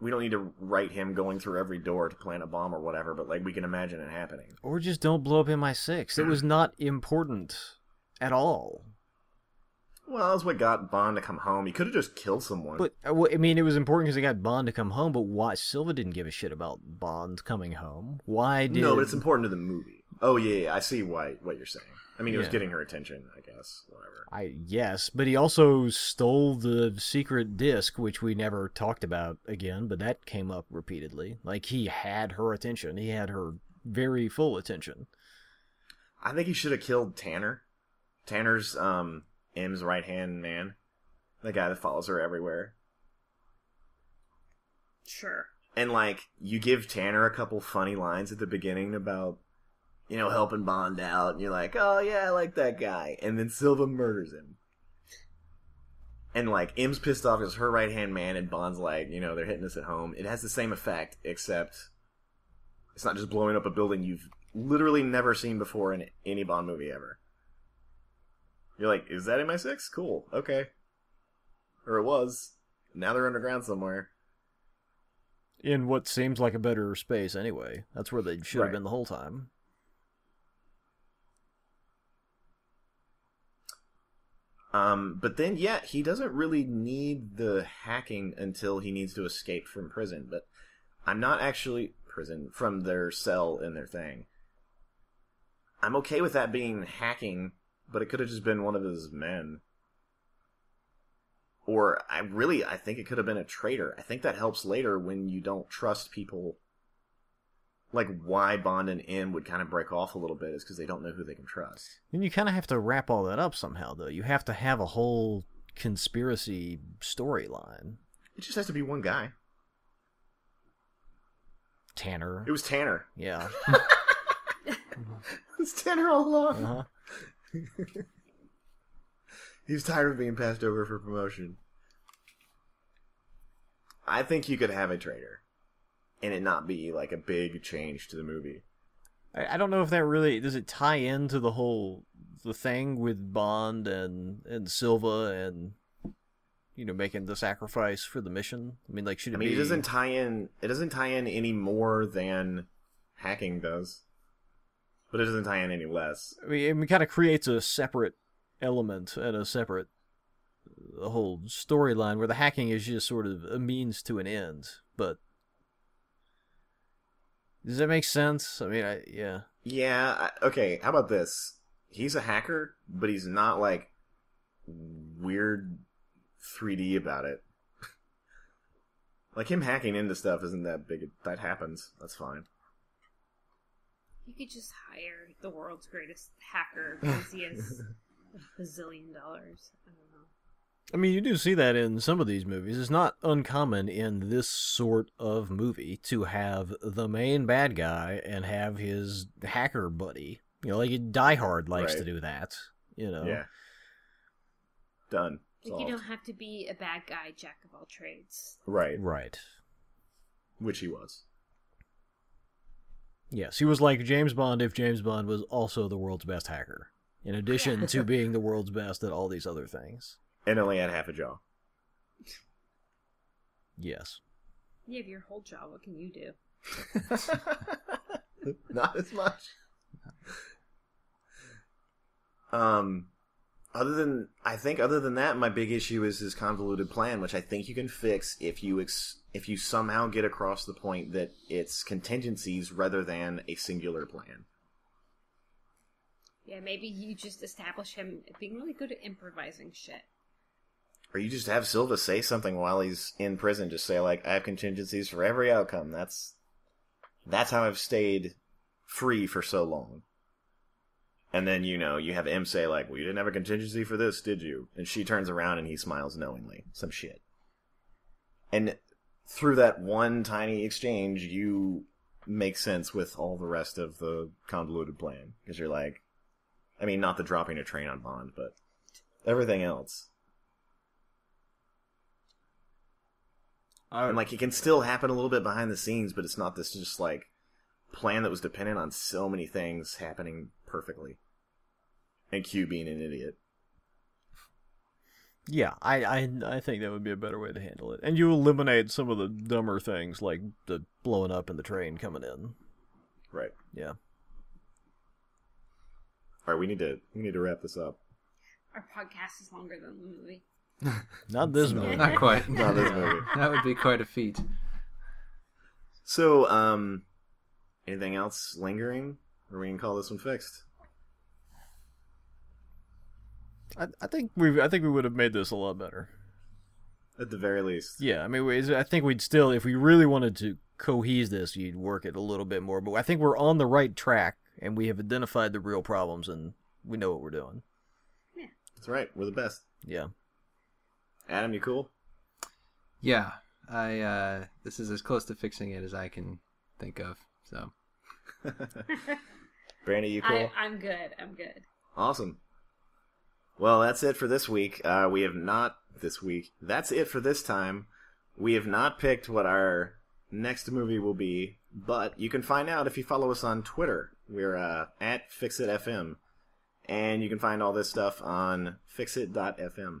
we don't need to write him going through every door to plant a bomb or whatever, but like we can imagine it happening. or just don't blow up MI6. It was not important at all. Well, that's what got Bond to come home. He could have just killed someone. But uh, well, I mean, it was important because he got Bond to come home. But why Silva didn't give a shit about Bond coming home? Why did? no, but it's important to the movie. Oh yeah, yeah, I see why what you're saying. I mean, it was getting her attention, I guess. Whatever. I yes, but he also stole the secret disc, which we never talked about again. But that came up repeatedly. Like he had her attention. He had her very full attention. I think he should have killed Tanner. Tanner's um M's right hand man, the guy that follows her everywhere. Sure. And like you give Tanner a couple funny lines at the beginning about you know helping Bond out, and you're like, oh yeah, I like that guy, and then Silva murders him. And like M's pissed off as her right hand man, and Bond's like, you know, they're hitting us at home. It has the same effect, except it's not just blowing up a building you've literally never seen before in any Bond movie ever. You're like, is that MI6? Cool, okay. Or it was. Now they're underground somewhere. In what seems like a better space, anyway. That's where they should have been the whole time. Um, but then, yeah, he doesn't really need the hacking until he needs to escape from prison. But I'm not actually prison from their cell in their thing. I'm okay with that being hacking, but it could have just been one of his men. Or I really, I think it could have been a traitor. I think that helps later when you don't trust people. Like why Bond and M would kind of break off a little bit is because they don't know who they can trust. Then you kind of have to wrap all that up somehow, though. You have to have a whole conspiracy storyline. It just has to be one guy. Tanner. It was Tanner. Yeah. It's Tanner all along. Uh-huh. He's tired of being passed over for promotion. I think you could have a traitor, and it not be like a big change to the movie. I, I don't know if that really does it tie into the whole the thing with Bond and and Silva and you know making the sacrifice for the mission. I mean, like should it I mean, be? it doesn't tie in. It doesn't tie in any more than hacking does, but it doesn't tie in any less. I mean, it kind of creates a separate element and a separate a whole storyline where the hacking is just sort of a means to an end. But does that make sense? I mean, I yeah. Yeah. I- Okay. How about this? He's a hacker, but he's not like weird 3D about it. like him hacking into stuff isn't that big. That happens. That's fine. You could just hire the world's greatest hacker because he has a bazillion dollars. I don't know. I mean, you do see that in some of these movies. It's not uncommon in this sort of movie to have the main bad guy and have his hacker buddy. You know, like Die Hard likes to do that. You know, Yeah. Done. Like you don't have to be a bad guy, jack of all trades. Right. right. Which he was. Yes, he was like James Bond if James Bond was also the world's best hacker, in addition to being the world's best at all these other things. And only had half a jaw. Yes. You have your whole job. What can you do? Not as much. Um, other than I think, other than that, my big issue is his convoluted plan, which I think you can fix if you ex- if you somehow get across the point that it's contingencies rather than a singular plan. Yeah, maybe you just establish him being really good at improvising shit. Or you just have Silva say something while he's in prison. Just say like, "I have contingencies for every outcome." That's that's how I've stayed free for so long. And then you know you have M say like, "Well, you didn't have a contingency for this, did you?" And she turns around and he smiles knowingly. Some shit. And through that one tiny exchange, you make sense with all the rest of the convoluted plan because you're like, I mean, not the dropping a train on Bond, but everything else. I, And like it can still happen a little bit behind the scenes, but it's not this just like plan that was dependent on so many things happening perfectly. And Q being an idiot. yeah, I, I I think that would be a better way to handle it, and you eliminate some of the dumber things like the blowing up and the train coming in. Right. Yeah. All right, we need to we need to wrap this up. Our podcast is longer than the movie. Not this No. movie. Not quite. Not this movie. that would be quite a feat. So, um anything else lingering? Or we can call this one fixed. I, I think we I think we would have made this a lot better. At the very least. Yeah, I mean, we- I think we'd still, if we really wanted to cohese this, you'd work it a little bit more. But I think we're on the right track, and we have identified the real problems, and we know what we're doing. Yeah, that's right. We're the best. Yeah. Adam, you cool? Yeah, I. uh This is as close to fixing it as I can think of. So Brandy, you cool? I, I'm good. I'm good. Awesome. Well, that's it for this week. Uh, we have not this week. That's it for this time. We have not picked what our next movie will be, but you can find out if you follow us on Twitter. We're uh, at FixItFM, and you can find all this stuff on Fixit.fm.